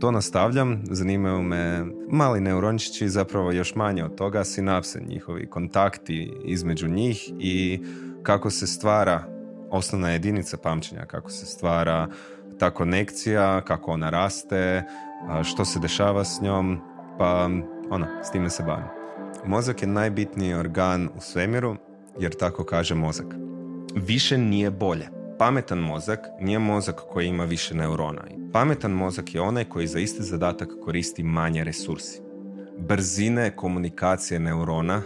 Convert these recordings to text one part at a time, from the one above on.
To nastavljam, zanimaju me mali neurončići, zapravo još manje od toga, sinapse, njihovi kontakti između njih i kako se stvara osnovna jedinica pamćenja, kako se stvara ta konekcija, kako ona raste, što se dešava s njom, pa ono, s time se bavim. Mozak je najbitniji organ u svemiru, jer tako kaže mozak. Više nije bolje. Pametan mozak nije mozak koji ima više neurona. Pametan mozak je onaj koji za isti zadatak koristi manje resursi. Brzine komunikacije neurona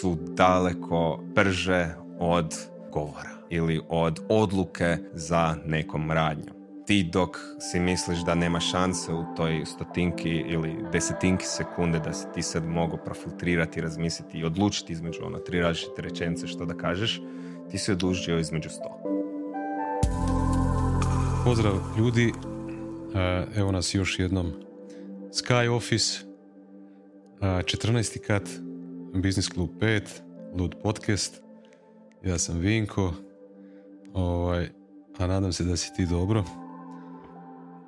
su daleko brže od govora ili od odluke za nekom radnjom. Ti dok si misliš da nema šanse u toj stotinki ili desetinki sekunde da si ti sad mogu profiltrirati, razmisliti i odlučiti između ono tri različite rečenice što da kažeš, ti si odlučio između sto. Pozdrav ljudi, e, evo nas još jednom Sky Office, 14. kat, Business Club 5, Lud Podcast, ja sam Vinko, ovaj, a nadam se da si ti dobro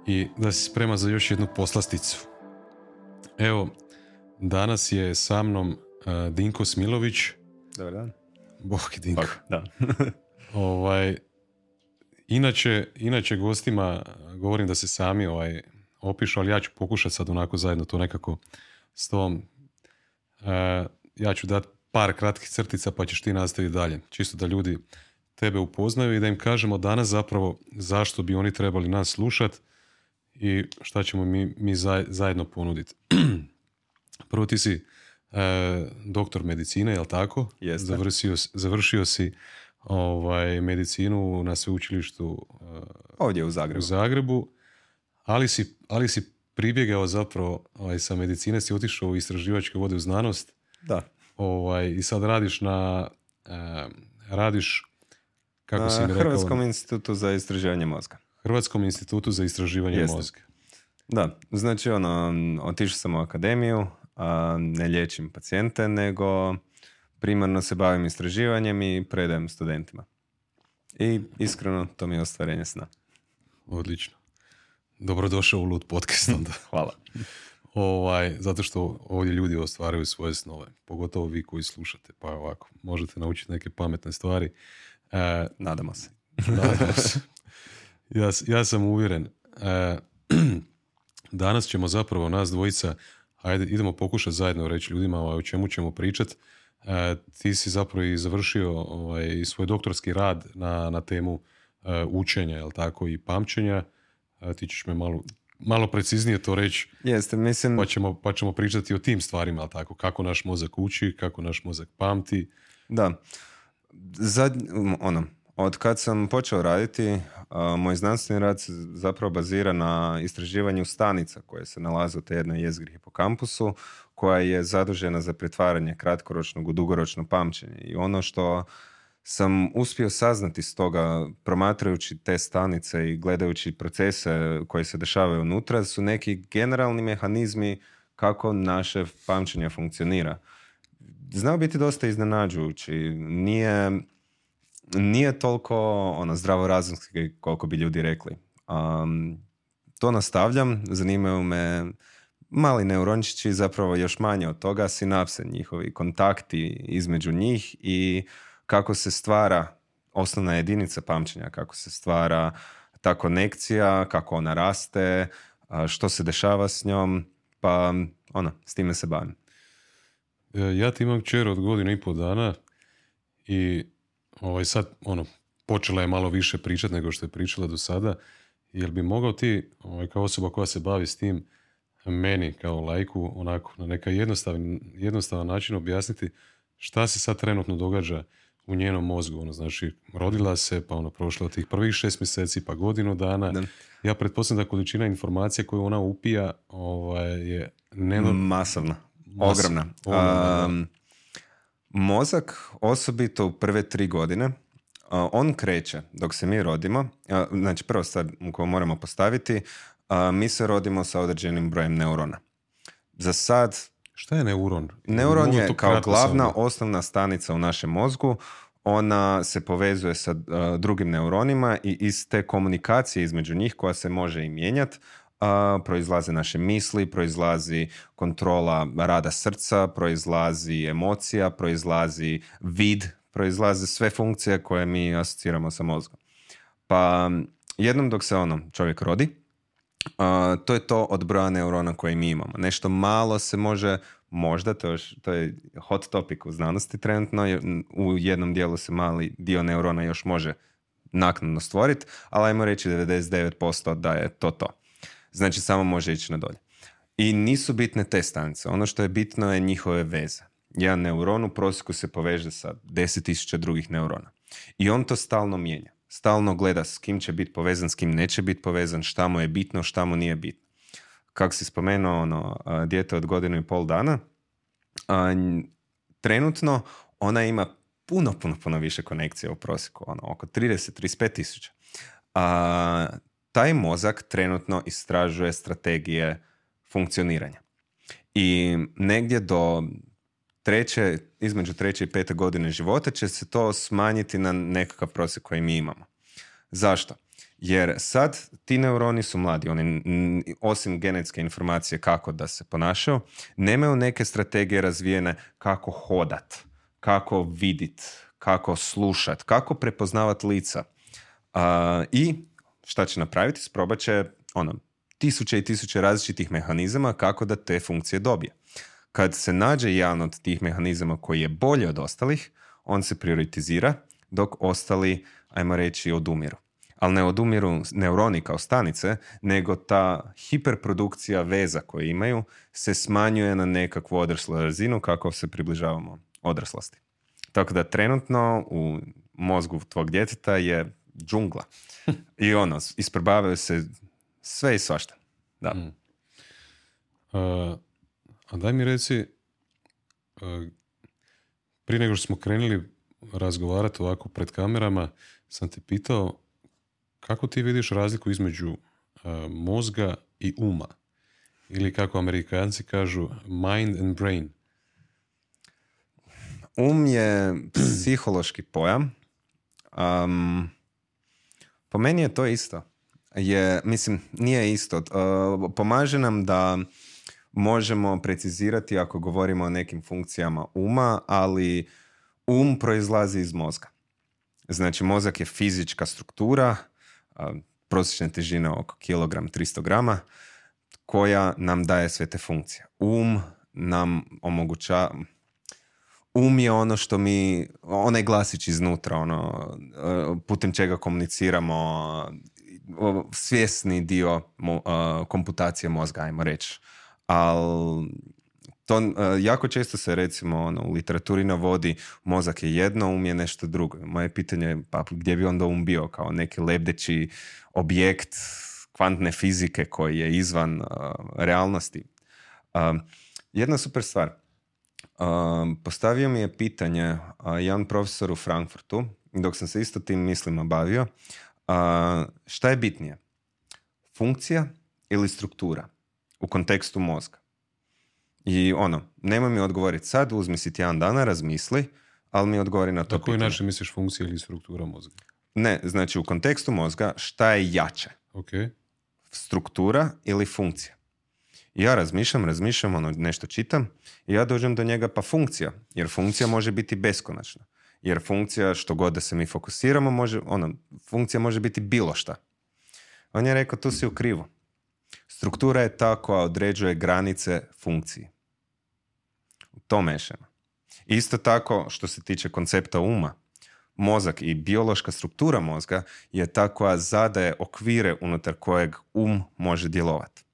i da si sprema za još jednu poslasticu. Evo, danas je sa mnom Dinko Smilović. Dobar dan. Bog Dinko. da. ovaj, inače, inače gostima govorim da se sami ovaj, opišu, ali ja ću pokušati sad onako zajedno to nekako s tom. ja ću dati par kratkih crtica pa ćeš ti nastaviti dalje. Čisto da ljudi tebe upoznaju i da im kažemo danas zapravo zašto bi oni trebali nas slušati i šta ćemo mi, mi zajedno ponuditi. Prvo ti si e, doktor medicine, jel tako? Jeste. Završio, završio si ovaj, medicinu na sveučilištu e, ovdje u Zagrebu. U Zagrebu, ali si, ali si pribjegao zapravo ovaj, sa medicine, si otišao u istraživačke vode u znanost. Da. Ovaj, I sad radiš na, e, radiš kako na si mi rekao? Hrvatskom institutu za istraživanje mozga. Hrvatskom institutu za istraživanje Jeste. mozga. Da, znači ono, otišao sam u akademiju, a ne liječim pacijente, nego primarno se bavim istraživanjem i predajem studentima. I iskreno, to mi je ostvarenje sna. Odlično. Dobrodošao u Lud podcast onda. Hvala. ovaj, zato što ovdje ljudi ostvaraju svoje snove. Pogotovo vi koji slušate. Pa ovako, možete naučiti neke pametne stvari. E, nadamo se. nadamo se. Ja, ja sam uvjeren. E, danas ćemo zapravo nas dvojica, ajde idemo pokušati zajedno reći ljudima ovaj, o čemu ćemo pričati. E, ti si zapravo i završio ovaj, svoj doktorski rad na, na temu e, učenja, jel tako, i pamćenja. E, ti ćeš me malo, malo preciznije to reći. Jeste, mislim... Pa ćemo, pa ćemo pričati o tim stvarima, jel tako, kako naš mozak uči, kako naš mozak pamti. Da. Zad, ono, od kad sam počeo raditi, moj znanstveni rad se zapravo bazira na istraživanju stanica koje se nalaze u te jednoj jezgri hipokampusu, koja je zadužena za pretvaranje kratkoročnog u dugoročno pamćenje. I ono što sam uspio saznati s toga, promatrajući te stanice i gledajući procese koje se dešavaju unutra, su neki generalni mehanizmi kako naše pamćenje funkcionira. Znao biti dosta iznenađujući. Nije nije toliko ono, zdravorazumski koliko bi ljudi rekli. Um, to nastavljam, zanimaju me mali neurončići, zapravo još manje od toga, sinapse, njihovi kontakti između njih i kako se stvara osnovna jedinica pamćenja, kako se stvara ta konekcija, kako ona raste, što se dešava s njom, pa ono, s time se bavim. E, ja ti imam čer od godinu i pol dana i ovaj, sad, ono, počela je malo više pričati nego što je pričala do sada. Jel bi mogao ti, ovaj, kao osoba koja se bavi s tim, meni kao lajku, onako, na neka jednostavan, jednostavan način objasniti šta se sad trenutno događa u njenom mozgu. Ono, znači, rodila se, pa ono, prošlo tih prvih šest mjeseci, pa godinu dana. Ja pretpostavljam da količina informacija koju ona upija ovaj, je neno... masovna, ogromna. ogromna Mozak, osobito u prve tri godine, on kreće dok se mi rodimo. Znači, prva stvar koju moramo postaviti, mi se rodimo sa određenim brojem neurona. Za sad... Šta je neuron? Neuron je kao glavna osnovna stanica u našem mozgu. Ona se povezuje sa drugim neuronima i iz te komunikacije između njih koja se može i mijenjati, proizlaze naše misli, proizlazi kontrola rada srca, proizlazi emocija, proizlazi vid, proizlaze sve funkcije koje mi asociramo sa mozgom. Pa jednom dok se ono čovjek rodi, to je to od broja neurona koje mi imamo. Nešto malo se može, možda, to je, to je hot topic u znanosti trenutno, u jednom dijelu se mali dio neurona još može naknadno stvoriti, ali ajmo reći 99% da je to to. Znači samo može ići na dolje. I nisu bitne te stanice. Ono što je bitno je njihove veze. Jedan neuron u prosjeku se poveže sa 10.000 drugih neurona. I on to stalno mijenja. Stalno gleda s kim će biti povezan, s kim neće biti povezan, šta mu je bitno, šta mu nije bitno. Kako si spomenuo, ono, dijete od godinu i pol dana, trenutno ona ima puno, puno, puno više konekcija u prosjeku, ono, oko 30-35 tisuća. A, taj mozak trenutno istražuje strategije funkcioniranja. I negdje do treće, između treće i pete godine života će se to smanjiti na nekakav prosjek koji mi imamo. Zašto? Jer sad ti neuroni su mladi, oni osim genetske informacije kako da se ponašaju, nemaju neke strategije razvijene kako hodat, kako vidit, kako slušat, kako prepoznavat lica. I šta će napraviti? Sprobat će ono, tisuće i tisuće različitih mehanizama kako da te funkcije dobije. Kad se nađe jedan od tih mehanizama koji je bolji od ostalih, on se prioritizira dok ostali, ajmo reći, odumiru. Ali ne odumiru neuroni kao stanice, nego ta hiperprodukcija veza koje imaju se smanjuje na nekakvu odraslu razinu kako se približavamo odraslosti. Tako da trenutno u mozgu tvog djeteta je džungla. I ono, isprobavaju se sve i svašta. Da. Mm. a daj mi reci, uh, prije nego što smo krenuli razgovarati ovako pred kamerama, sam te pitao kako ti vidiš razliku između mozga i uma? Ili kako amerikanci kažu, mind and brain. Um je psihološki pojam. Um, po meni je to isto. Je, mislim, nije isto. Uh, pomaže nam da možemo precizirati ako govorimo o nekim funkcijama uma, ali um proizlazi iz mozga. Znači, mozak je fizička struktura, uh, prosječna težina oko kilogram 300 grama, koja nam daje sve te funkcije. Um nam omogućava, um je ono što mi, onaj glasić iznutra, ono, e, putem čega komuniciramo, svjesni dio komputacije mozga, ajmo reći. Ali to e, jako često se recimo ono, u literaturi navodi mozak je jedno, um je nešto drugo. Moje pitanje je pa gdje bi onda um bio kao neki lebdeći objekt kvantne fizike koji je izvan uh, realnosti. Uh, jedna super stvar postavio mi je pitanje uh, jedan profesor u Frankfurtu, dok sam se isto tim mislima bavio, šta je bitnije? Funkcija ili struktura u kontekstu mozga? I ono, nemoj mi odgovoriti sad, uzmi si tjedan dana, razmisli, ali mi odgovori na to Na koji način misliš funkcija ili struktura mozga? Ne, znači u kontekstu mozga šta je jače? Okay. Struktura ili funkcija? Ja razmišljam, razmišljam, ono, nešto čitam i ja dođem do njega pa funkcija, jer funkcija može biti beskonačna. Jer funkcija, što god da se mi fokusiramo, može, ono, funkcija može biti bilo šta. On je rekao, tu si u krivu. Struktura je ta koja određuje granice funkciji. To mešamo. Isto tako, što se tiče koncepta uma, mozak i biološka struktura mozga je ta koja zadaje okvire unutar kojeg um može djelovati.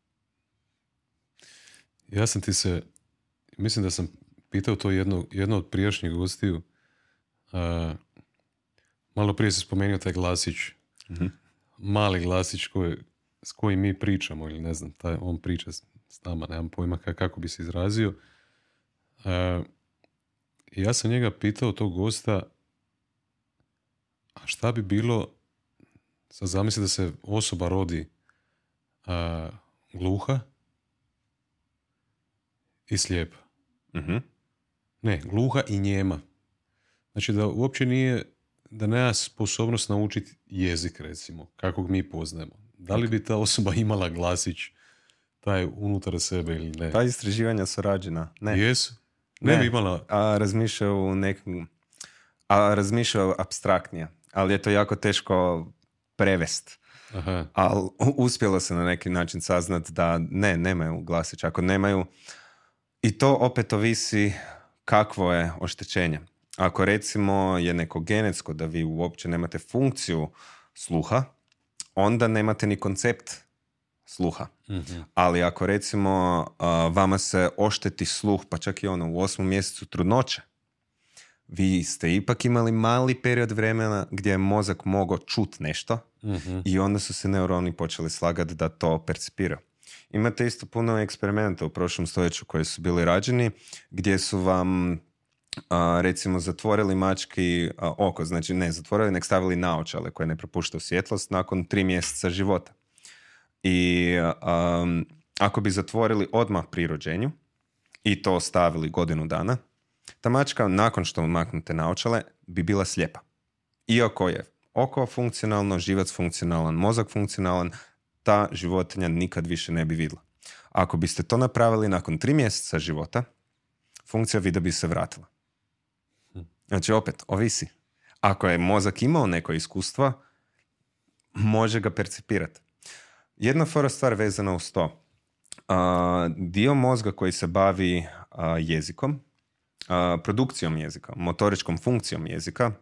Ja sam ti se, mislim da sam pitao to jedno, jedno od prijašnjih gostiju. malo prije se spomenuo taj glasić. Mhm. Mali glasić koji, s kojim mi pričamo ili ne znam, taj, on priča s nama, nemam pojma kako bi se izrazio. ja sam njega pitao tog gosta a šta bi bilo sad zamisli da se osoba rodi gluha i slijepa. uh Ne, gluha i njema. Znači da uopće nije, da nema sposobnost naučiti jezik recimo, kakvog mi poznajemo. Da li bi ta osoba imala glasić taj unutar sebe ili ne? Ta istraživanja su rađena. Ne. Jesu? Ne, bi imala... A razmišljaju u nekom... A razmišljaju abstraktnije. Ali je to jako teško prevest. Aha. Ali uspjelo se na neki način saznat da ne, nemaju glasić. Ako nemaju... I to opet ovisi kakvo je oštećenje. Ako recimo je neko genetsko da vi uopće nemate funkciju sluha, onda nemate ni koncept sluha. Mhm. Ali ako recimo a, vama se ošteti sluh, pa čak i ono u osmom mjesecu trudnoće, vi ste ipak imali mali period vremena gdje je mozak mogao čut nešto Mhm. i onda su se neuroni počeli slagati da to percipira. Imate isto puno eksperimenta u prošlom stoljeću koji su bili rađeni gdje su vam a, recimo zatvorili mački a, oko, znači ne zatvorili, nek stavili naočale koje ne propuštaju svjetlost nakon tri mjeseca života. I um, ako bi zatvorili odmah pri rođenju i to ostavili godinu dana, ta mačka nakon što maknete naočale bi bila slijepa. Iako je oko funkcionalno, živac funkcionalan, mozak funkcionalan, ta životinja nikad više ne bi vidjela. Ako biste to napravili nakon tri mjeseca života, funkcija vida bi se vratila. Znači opet, ovisi. Ako je mozak imao neko iskustvo, može ga percipirati. Jedna fora stvar vezana uz to. A, dio mozga koji se bavi jezikom, a, produkcijom jezika, motoričkom funkcijom jezika,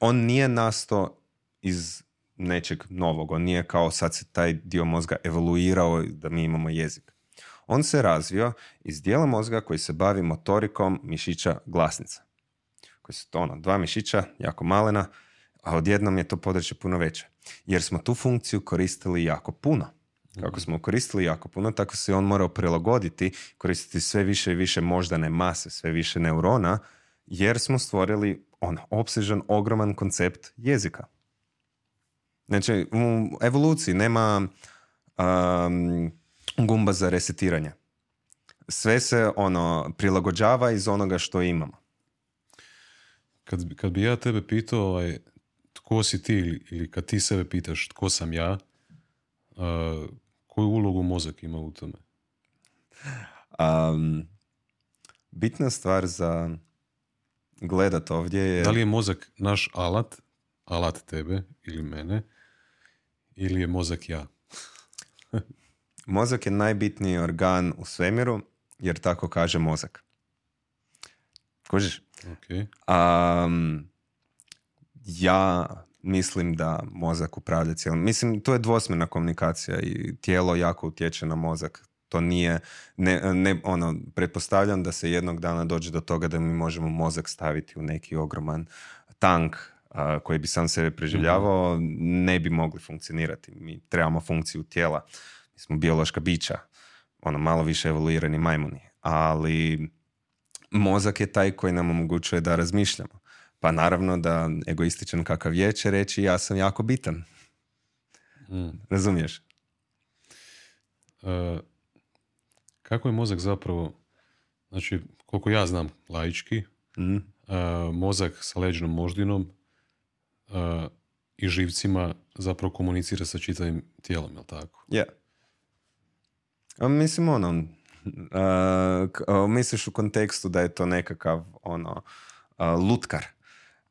on nije nastao iz nečeg novog. On nije kao sad se taj dio mozga evoluirao da mi imamo jezik. On se razvio iz dijela mozga koji se bavi motorikom mišića glasnica. Koji su to ono, dva mišića, jako malena, a odjednom je to područje puno veće. Jer smo tu funkciju koristili jako puno. Kako smo koristili jako puno, tako se on morao prilagoditi, koristiti sve više i više moždane mase, sve više neurona, jer smo stvorili on opsežan, ogroman koncept jezika. Znači, u evoluciji nema um, gumba za resetiranje. Sve se ono prilagođava iz onoga što imamo. Kad, bi- kad bi ja tebe pitao ovaj, tko si ti ili, kad ti sebe pitaš tko sam ja, a, koju ulogu mozak ima u tome? Um, bitna stvar za gledat ovdje je... Da li je mozak naš alat, alat tebe ili mene, ili je mozak ja? Mozak je najbitniji organ u svemiru, jer tako kaže mozak. Kužiš? Ok. Um, ja mislim da mozak upravlja cijelom. Mislim, to je dvosmjerna komunikacija i tijelo jako utječe na mozak. To nije, ne, ne, ono, pretpostavljam da se jednog dana dođe do toga da mi možemo mozak staviti u neki ogroman tank koji bi sam sebe preživljavao, ne bi mogli funkcionirati. Mi trebamo funkciju tijela. Mi smo biološka bića, ono, malo više evoluirani majmuni. Ali mozak je taj koji nam omogućuje da razmišljamo. Pa naravno da egoističan kakav je će reći ja sam jako bitan. Mm. Razumiješ? E, kako je mozak zapravo, znači koliko ja znam laički, Mhm. e, mozak sa leđnom moždinom e, i živcima zapravo komunicira sa čitavim tijelom, jel tako? Je. A Mislim, ono, a, misliš u kontekstu da je to nekakav, ono, a, lutkar.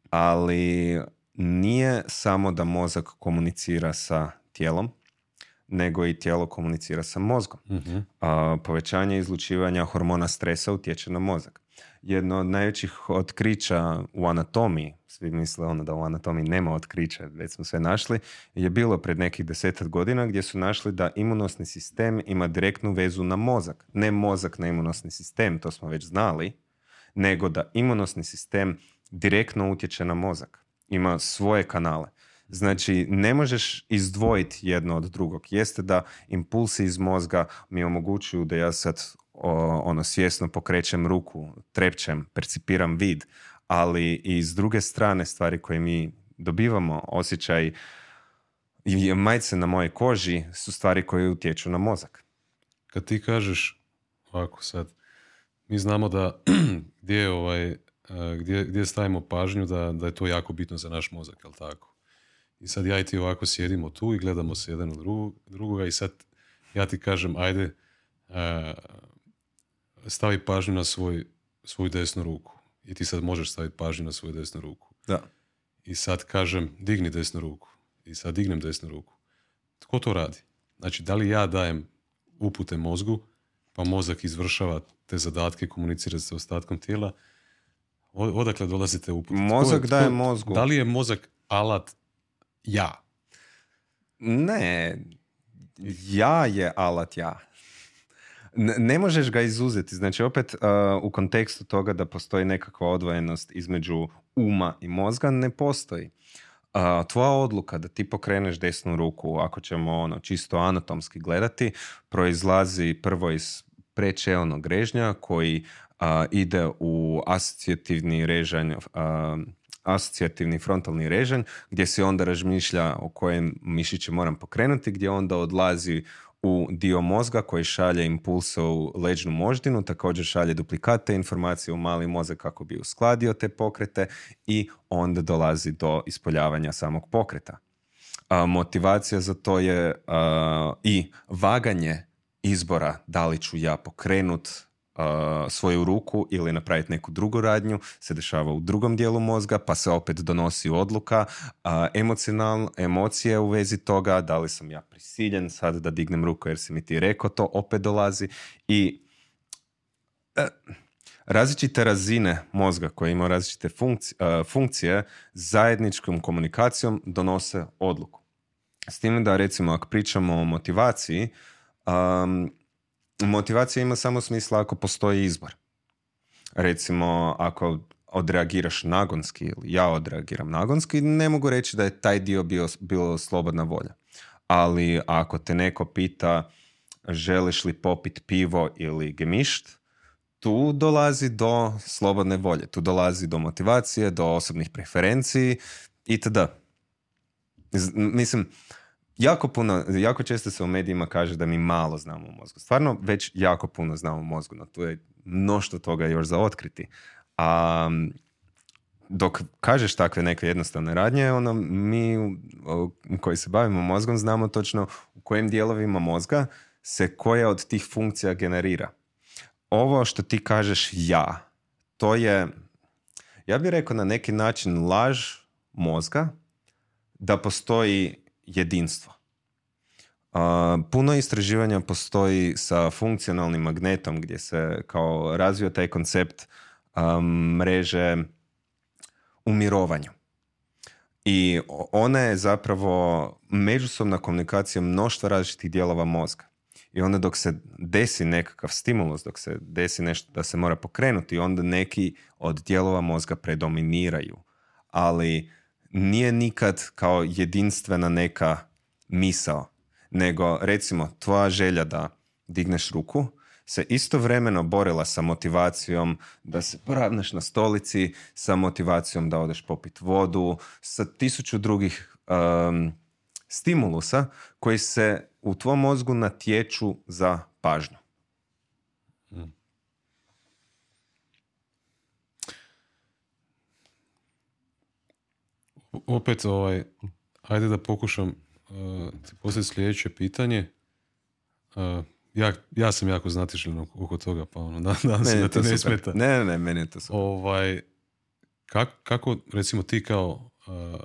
Ali nije samo da mozak komunicira sa tijelom, nego i tijelo komunicira sa mozgom. Mhm. a, povećanje izlučivanja hormona stresa utječe na mozak. Jedno od najvećih otkrića u anatomiji, svi misle ono da u anatomiji nema otkrića, već smo sve našli, je bilo pred nekih desetak godina gdje su našli da imunosni sistem ima direktnu vezu na mozak. Ne mozak na imunosni sistem, to smo već znali, nego da imunosni sistem direktno utječe na mozak. Ima svoje kanale. Znači, ne možeš izdvojiti jedno od drugog. Jeste da impulsi iz mozga mi omogućuju da ja sad o, ono svjesno pokrećem ruku, trepćem, percipiram vid, ali i s druge strane stvari koje mi dobivamo, osjećaj i majice na mojoj koži su stvari koje utječu na mozak. Kad ti kažeš ovako sad, mi znamo da gdje, je ovaj, e, gdje, gdje stavimo pažnju da, da je to jako bitno za naš mozak, jel tako? I sad ja i ti ovako sjedimo tu i gledamo se jedan u drugoga i sad ja ti kažem, ajde, e, stavi pažnju na svoj, svoju desnu ruku. I ti sad možeš staviti pažnju na svoju desnu ruku. Da. I sad kažem, digni desnu ruku. I sad dignem desnu ruku. Tko to radi? Znači, da li ja dajem upute mozgu, pa mozak izvršava te zadatke, komunicira sa ostatkom tijela, odakle dolazite upute? Mozak daje mozgu. Da li je mozak alat ja? Ne, ja je alat ja. Ne, možeš ga izuzeti. Znači, opet uh, u kontekstu toga da postoji nekakva odvojenost između uma i mozga, ne postoji. Uh, tvoja odluka da ti pokreneš desnu ruku, ako ćemo ono čisto anatomski gledati, proizlazi prvo iz prečelnog režnja koji ide u asocijativni režanj, asocijativni frontalni režanj, gdje se onda razmišlja o kojem mišiće moram pokrenuti, gdje onda odlazi u dio mozga koji šalje impulse u leđnu moždinu, također šalje duplikate informacije u mali mozak kako bi uskladio te pokrete i onda dolazi do ispoljavanja samog pokreta. A, motivacija za to je i vaganje izbora da li ću ja pokrenut svoju ruku ili napraviti neku drugu radnju se dešava u drugom dijelu mozga pa se opet donosi odluka emocionalne emocije u vezi toga da li sam ja prisiljen sad da dignem ruku jer si mi ti rekao to opet dolazi i e, različite razine mozga koje ima različite funkcije, funkcije zajedničkom komunikacijom donose odluku. S tim da recimo ako pričamo o motivaciji motivacija ima samo smisla ako postoji izbor. Recimo, ako odreagiraš nagonski ili ja odreagiram nagonski, ne mogu reći da je taj dio bio, bilo slobodna volja. Ali ako te neko pita želiš li popit pivo ili gemišt, tu dolazi do slobodne volje, tu dolazi do motivacije, do osobnih preferenciji itd. Mislim, jako puno, jako često se u medijima kaže da mi malo znamo u mozgu. Stvarno već jako puno znamo u mozgu, no tu je mnoštvo toga još za otkriti. A dok kažeš takve neke jednostavne radnje, ono, mi koji se bavimo mozgom znamo točno u kojim dijelovima mozga se koja od tih funkcija generira. Ovo što ti kažeš ja, to je, ja bih rekao na neki način laž mozga da postoji jedinstvo. puno istraživanja postoji sa funkcionalnim magnetom gdje se kao razvio taj koncept mreže u mirovanju. I ona je zapravo međusobna komunikacija mnoštva različitih dijelova mozga. I onda dok se desi nekakav stimulus, dok se desi nešto da se mora pokrenuti, onda neki od dijelova mozga predominiraju. Ali nije nikad kao jedinstvena neka misao, nego recimo tvoja želja da digneš ruku se istovremeno borila sa motivacijom da se poravnaš na stolici, sa motivacijom da odeš popit vodu, sa tisuću drugih um, stimulusa koji se u tvom mozgu natječu za pažnju. Hmm. Opet, ovaj, ajde da pokušam uh, sljedeće pitanje. Uh, ja, ja sam jako znatiželjen oko toga, pa ono, da, da, se da ti ne smeta. Ne, ne, ne, meni je to super. Ovaj, kako, kako, recimo, ti kao uh,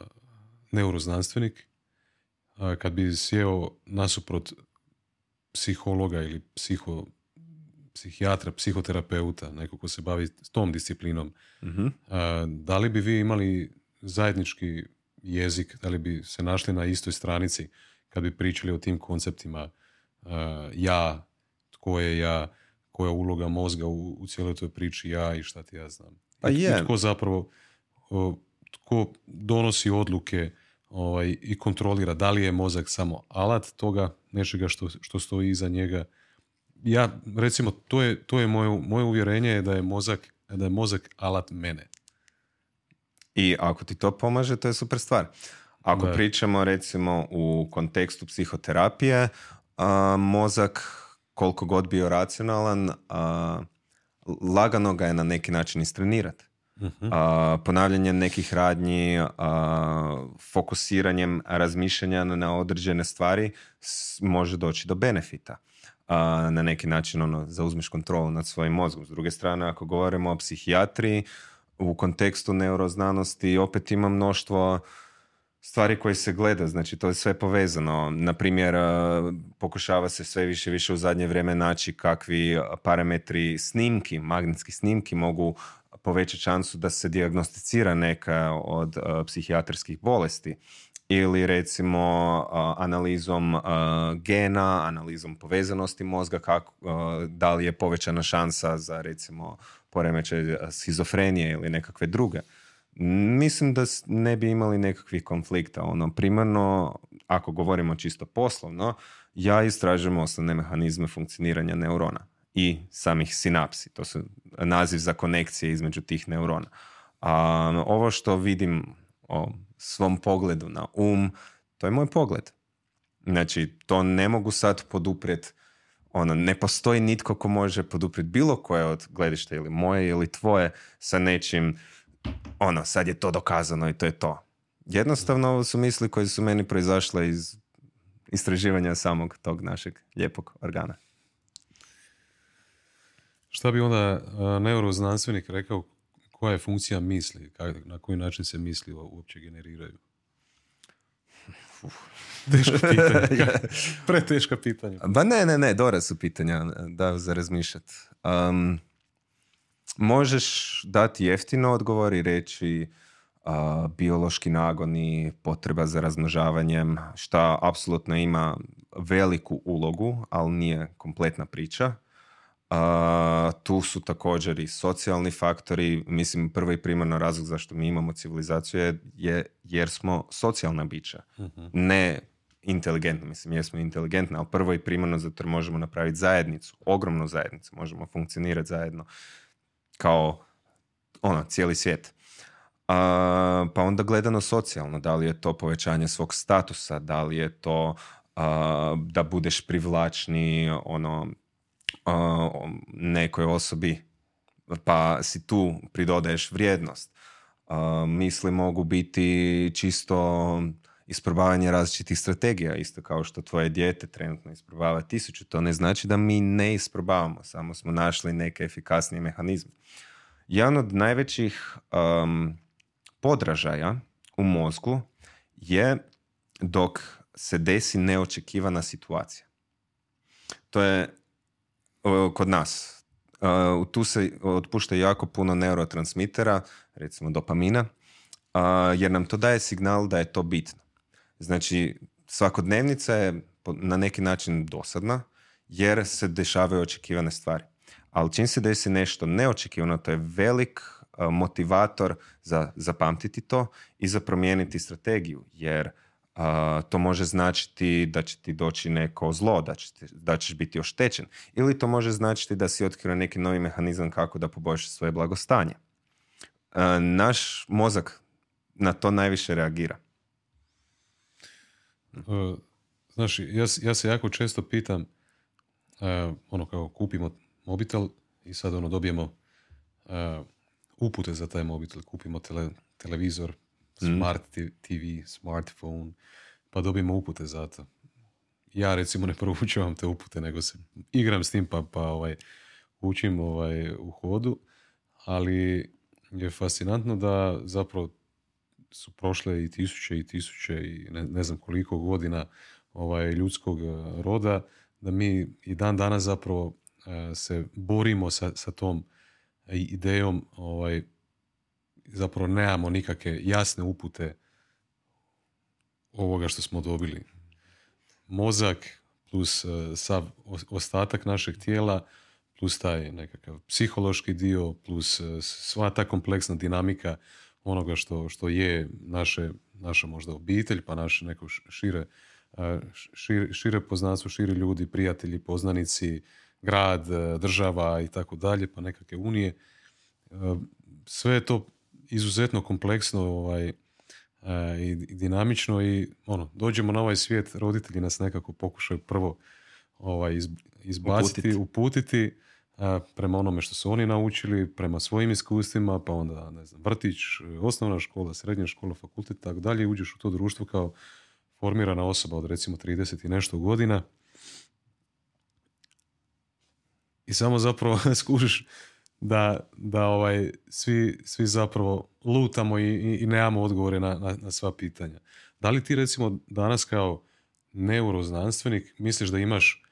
neuroznanstvenik, uh, kad bi sjeo nasuprot psihologa ili psiho, psihijatra, psihoterapeuta, neko ko se bavi s tom disciplinom, uh da li bi vi imali zajednički jezik, da li bi se našli na istoj stranici kad bi pričali o tim konceptima uh, ja, tko je ja, koja je uloga mozga u, u cijeloj toj priči ja i šta ti ja znam. Pa je. tko zapravo, tko donosi odluke ovaj, i kontrolira da li je mozak samo alat toga, nečega što, što stoji iza njega. Ja, recimo, to je, to je moje, moje uvjerenje je da je mozak da je mozak alat mene. I ako ti to pomaže, to je super stvar. Ako pričamo recimo u kontekstu psihoterapije, mozak koliko god bio racionalan, lagano ga je na neki način istrenirati. uh ponavljanjem nekih radnji, fokusiranjem razmišljanja na određene stvari može doći do benefita. na neki način ono, zauzmeš kontrolu nad svojim mozgom. S druge strane, ako govorimo o psihijatriji, u kontekstu neuroznanosti opet ima mnoštvo stvari koje se gleda, znači to je sve povezano. Na primjer, pokušava se sve više više u zadnje vrijeme naći kakvi parametri snimki, magnetski snimki mogu povećati šansu da se dijagnosticira neka od psihijatrijskih bolesti ili recimo analizom gena, analizom povezanosti mozga, kako, da li je povećana šansa za recimo poremećaj schizofrenije ili nekakve druge. Mislim da ne bi imali nekakvih konflikta. Ono, primarno, ako govorimo čisto poslovno, ja istražujem osnovne mehanizme funkcioniranja neurona i samih sinapsi. To su naziv za konekcije između tih neurona. A ovo što vidim o svom pogledu na um, to je moj pogled. Znači, to ne mogu sad poduprijeti ono, ne postoji nitko ko može poduprijeti bilo koje od gledišta ili moje ili tvoje sa nečim ono, sad je to dokazano i to je to. Jednostavno ovo su misli koje su meni proizašle iz istraživanja samog tog našeg lijepog organa. Šta bi onda neuroznanstvenik rekao koja je funkcija misli, na koji način se misli uopće generiraju? Teško pitanje. Preteška pitanja. Ba ne, ne, ne, dobra su pitanja da za razmišljati. Um, možeš dati jeftino odgovor i reći biološki nagoni, potreba za razmnožavanjem, šta apsolutno ima veliku ulogu, ali nije kompletna priča. Tu su također i socijalni faktori. Mislim, prvo i primarno razlog zašto mi imamo civilizaciju je, jer smo socijalna bića. Mhm. Ne inteligentno, mislim, jesmo inteligentni, ali prvo i primarno zato jer možemo napraviti zajednicu, ogromnu zajednicu, možemo funkcionirati zajedno kao ono, cijeli svijet. A, pa onda gledano socijalno, da li je to povećanje svog statusa, da li je to da budeš privlačni ono, nekoj osobi, pa si tu pridodaješ vrijednost. misli mogu biti čisto isprobavanje različitih strategija, isto kao što tvoje dijete trenutno isprobava tisuću. To ne znači da mi ne isprobavamo, samo smo našli neke efikasnije mehanizme. Jedan od najvećih um, podražaja u mozgu je dok se desi neočekivana situacija. To je kod nas. Uh, tu se otpušta jako puno neurotransmitera, recimo dopamina, uh, jer nam to daje signal da je to bitno. Znači, svakodnevnica je na neki način dosadna, jer se dešavaju očekivane stvari. Ali čim se desi nešto neočekivano, to je velik motivator za zapamtiti to i za promijeniti strategiju, jer to može značiti da će ti doći neko zlo, da, će da ćeš biti oštećen. Ili to može značiti da si otkrio neki novi mehanizam kako da poboljša svoje blagostanje. naš mozak na to najviše reagira. Uh, znaš, ja, ja se jako često pitam, uh, ono kao kupimo mobitel i sad ono dobijemo uh, upute za taj mobitel, kupimo tele, televizor. Smart TV, smartphone, pa dobijemo upute za to. Ja recimo ne proučavam te upute, nego se igram s tim pa, pa ovaj, učim ovaj, u hodu, ali je fascinantno da zapravo su prošle i tisuće i tisuće i ne, ne znam koliko godina ovaj, ljudskog eh, roda, da mi i dan danas zapravo eh, se borimo sa, sa tom idejom ovaj, zapravo nemamo nikakve jasne upute ovoga što smo dobili. Mozak plus eh, sav ostatak našeg tijela plus taj nekakav psihološki dio plus sva ta kompleksna dinamika onoga što, što je naše, naša možda obitelj, pa naše neko šire, šire, šire poznanstvo, širi ljudi, prijatelji, poznanici, grad, država i tako dalje, pa nekakve unije. Sve je to izuzetno kompleksno ovaj, i dinamično i ono, dođemo na ovaj svijet, roditelji nas nekako pokušaju prvo ovaj, izbaciti, uputiti, uputiti prema onome što su oni naučili, prema svojim iskustvima, pa onda, ne znam, vrtić, osnovna škola, srednja škola, fakultet, tako dalje, uđeš u to društvo kao formirana osoba od recimo 30 i nešto godina. I samo zapravo skužiš da, da ovaj, svi, svi zapravo lutamo i, i, nemamo odgovore na, na, na, sva pitanja. Da li ti recimo danas kao neuroznanstvenik misliš da imaš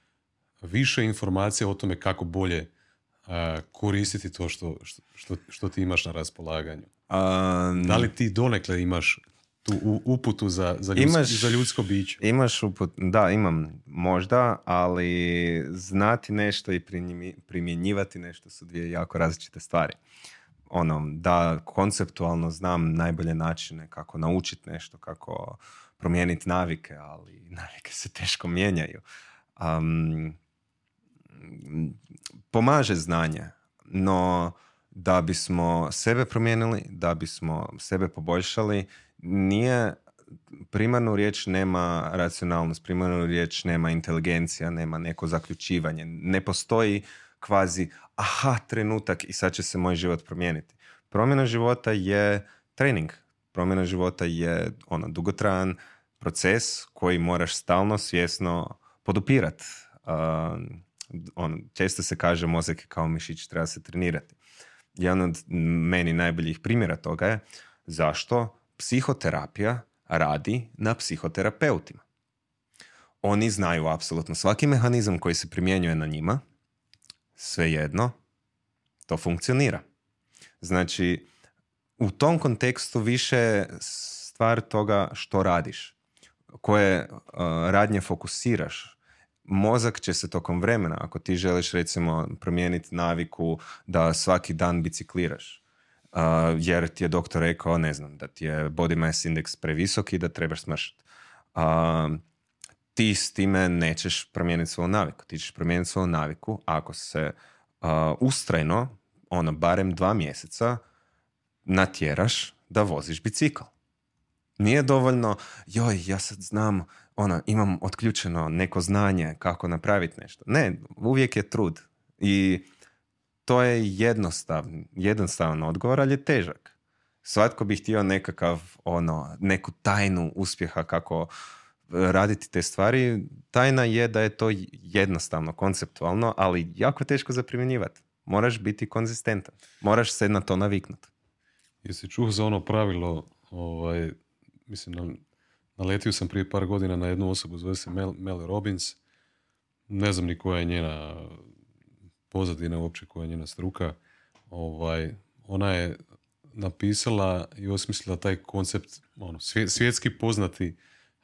više informacija o tome kako bolje koristiti to što, što, što, ti imaš na raspolaganju? da li ti donekle imaš tu uputu za, za, ljudsko, imaš, za ljudsko biće. Imaš uput, da, imam možda, ali znati nešto i primjenjivati nešto su dvije jako različite stvari. Ono, da konceptualno znam najbolje načine kako naučiti nešto, kako promijeniti navike, ali navike se teško mijenjaju. Um, pomaže znanje, no da bismo sebe promijenili, da bismo sebe poboljšali, nije primarnu riječ nema racionalnost, primarnu riječ nema inteligencija, nema neko zaključivanje. Ne postoji kvazi aha trenutak i sad će se moj život promijeniti. Promjena života je trening. Promjena života je ono dugotrajan proces koji moraš stalno svjesno podupirat. Uh, on, često se kaže mozak je kao mišić, treba se trenirati. Jedan od meni najboljih primjera toga je zašto psihoterapija radi na psihoterapeutima. Oni znaju apsolutno svaki mehanizam koji se primjenjuje na njima, svejedno, to funkcionira. Znači, u tom kontekstu više stvar toga što radiš, koje uh, radnje fokusiraš. Mozak će se tokom vremena, ako ti želiš recimo promijeniti naviku da svaki dan bicikliraš, uh, jer ti je doktor rekao, ne znam, da ti je body mass index previsok i da trebaš smršati. Uh, ti s time nećeš promijeniti svoju naviku. Ti ćeš promijeniti svoju naviku ako se uh, ustrajno, ono, barem dva mjeseca, natjeraš da voziš bicikl. Nije dovoljno, joj, ja sad znam, ono, imam otključeno neko znanje kako napraviti nešto. Ne, uvijek je trud. I to je jednostavan, jednostavan odgovor, ali je težak. Svatko bi htio nekakav, ono, neku tajnu uspjeha kako raditi te stvari. Tajna je da je to jednostavno, konceptualno, ali jako teško za primjenjivati. Moraš biti konzistentan. Moraš se na to naviknuti. Jesi čuo za ono pravilo, ovaj, mislim, naletio sam prije par godina na jednu osobu, zove se Mel, Mel Robbins. Ne znam ni koja je njena pozadina uopće koja je njena struka, ovaj, ona je napisala i osmislila taj koncept, ono, svjetski poznati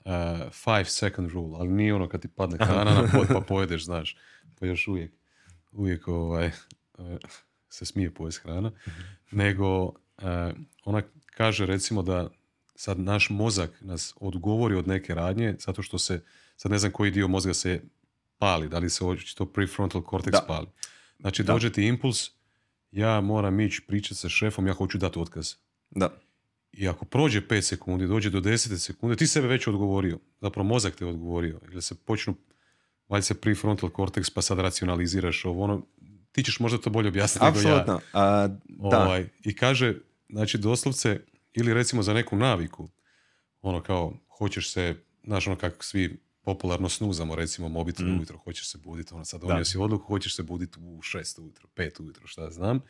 uh, five second rule, ali nije ono kad ti padne hrana na pod pa pojedeš, znaš, pa još uvijek, uvijek ovaj, uh, se smije pojest hrana, nego uh, ona kaže recimo da sad naš mozak nas odgovori od neke radnje zato što se, sad ne znam koji dio mozga se pali, da li se to prefrontal cortex da. pali. Znači, da. dođe ti impuls, ja moram ići pričati sa šefom, ja hoću dati otkaz. Da. I ako prođe 5 sekundi, dođe do 10 sekunde, ti sebe već odgovorio. Zapravo mozak te odgovorio. Ili se počnu, valj se prefrontal cortex, pa sad racionaliziraš ovo, ono, ti ćeš možda to bolje objasniti Apsolutno. nego ja. da. Ovaj, I kaže, znači doslovce, ili recimo za neku naviku, ono kao, hoćeš se, znaš ono kako svi popularno snuzamo, recimo mobitel mm. ujutro, hoćeš se buditi, ono sad donio si odluku, hoćeš se buditi u šest ujutro, pet ujutro, šta znam.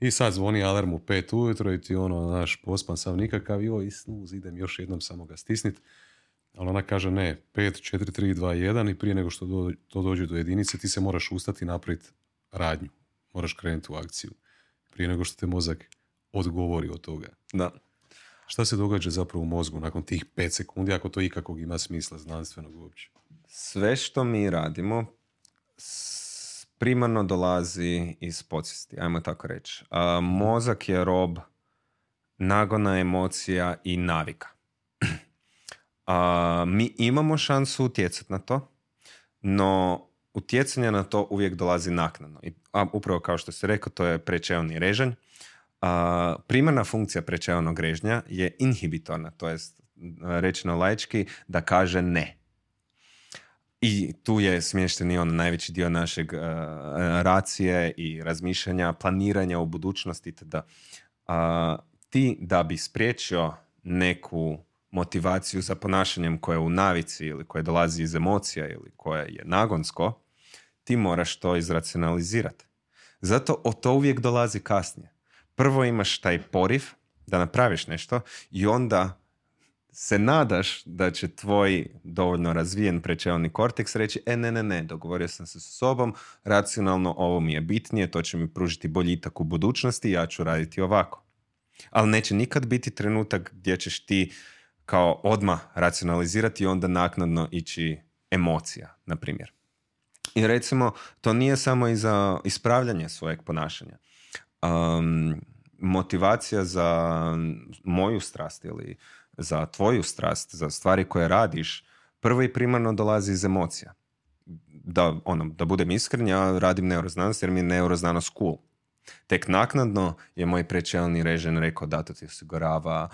I sad zvoni alarm u pet ujutro i ti ono, znaš, pospan sam nikakav, joj, i snuz, idem još jednom samo ga stisnit. Ali ona kaže ne, 5, 4, 3, 2, 1 i prije nego što do, to dođe do jedinice ti se moraš ustati i napraviti radnju. Moraš krenuti u akciju. Prije nego što te mozak odgovori od toga. Da. Šta se događa zapravo u mozgu nakon tih 5 sekundi, ako to ikakvog ima smisla znanstvenog uopće? Sve što mi radimo primarno dolazi iz podsvijesti, ajmo tako reći. mozak je rob nagona emocija i navika. A, mi imamo šansu utjecati na to, no utjecanje na to uvijek dolazi naknadno. I, a, upravo kao što ste rekao, to je prečeoni režanj a, primarna funkcija prečeonog grežnja je inhibitorna, to jest rečeno laički da kaže ne. I tu je smješten i on najveći dio našeg uh, racije i razmišljanja, planiranja u budućnosti. Da, uh, ti da bi spriječio neku motivaciju za ponašanjem koja je u navici ili koja dolazi iz emocija ili koja je nagonsko, ti moraš to izracionalizirati. Zato o to uvijek dolazi kasnije. Prvo imaš taj poriv da napraviš nešto i onda se nadaš da će tvoj dovoljno razvijen prečelni korteks reći e ne, ne, ne, dogovorio sam se s sobom, racionalno ovo mi je bitnije, to će mi pružiti boljitak u budućnosti, ja ću raditi ovako. Ali neće nikad biti trenutak gdje ćeš ti kao odmah racionalizirati i onda naknadno ići emocija, na primjer. I recimo, to nije samo i za ispravljanje svojeg ponašanja. Um, motivacija za moju strast ili za tvoju strast, za stvari koje radiš, prvo i primarno dolazi iz emocija. Da, ono, da budem iskren, ja radim neuroznanost jer mi je neuroznanost cool. Tek naknadno je moj prečelni režen rekao da to ti osigurava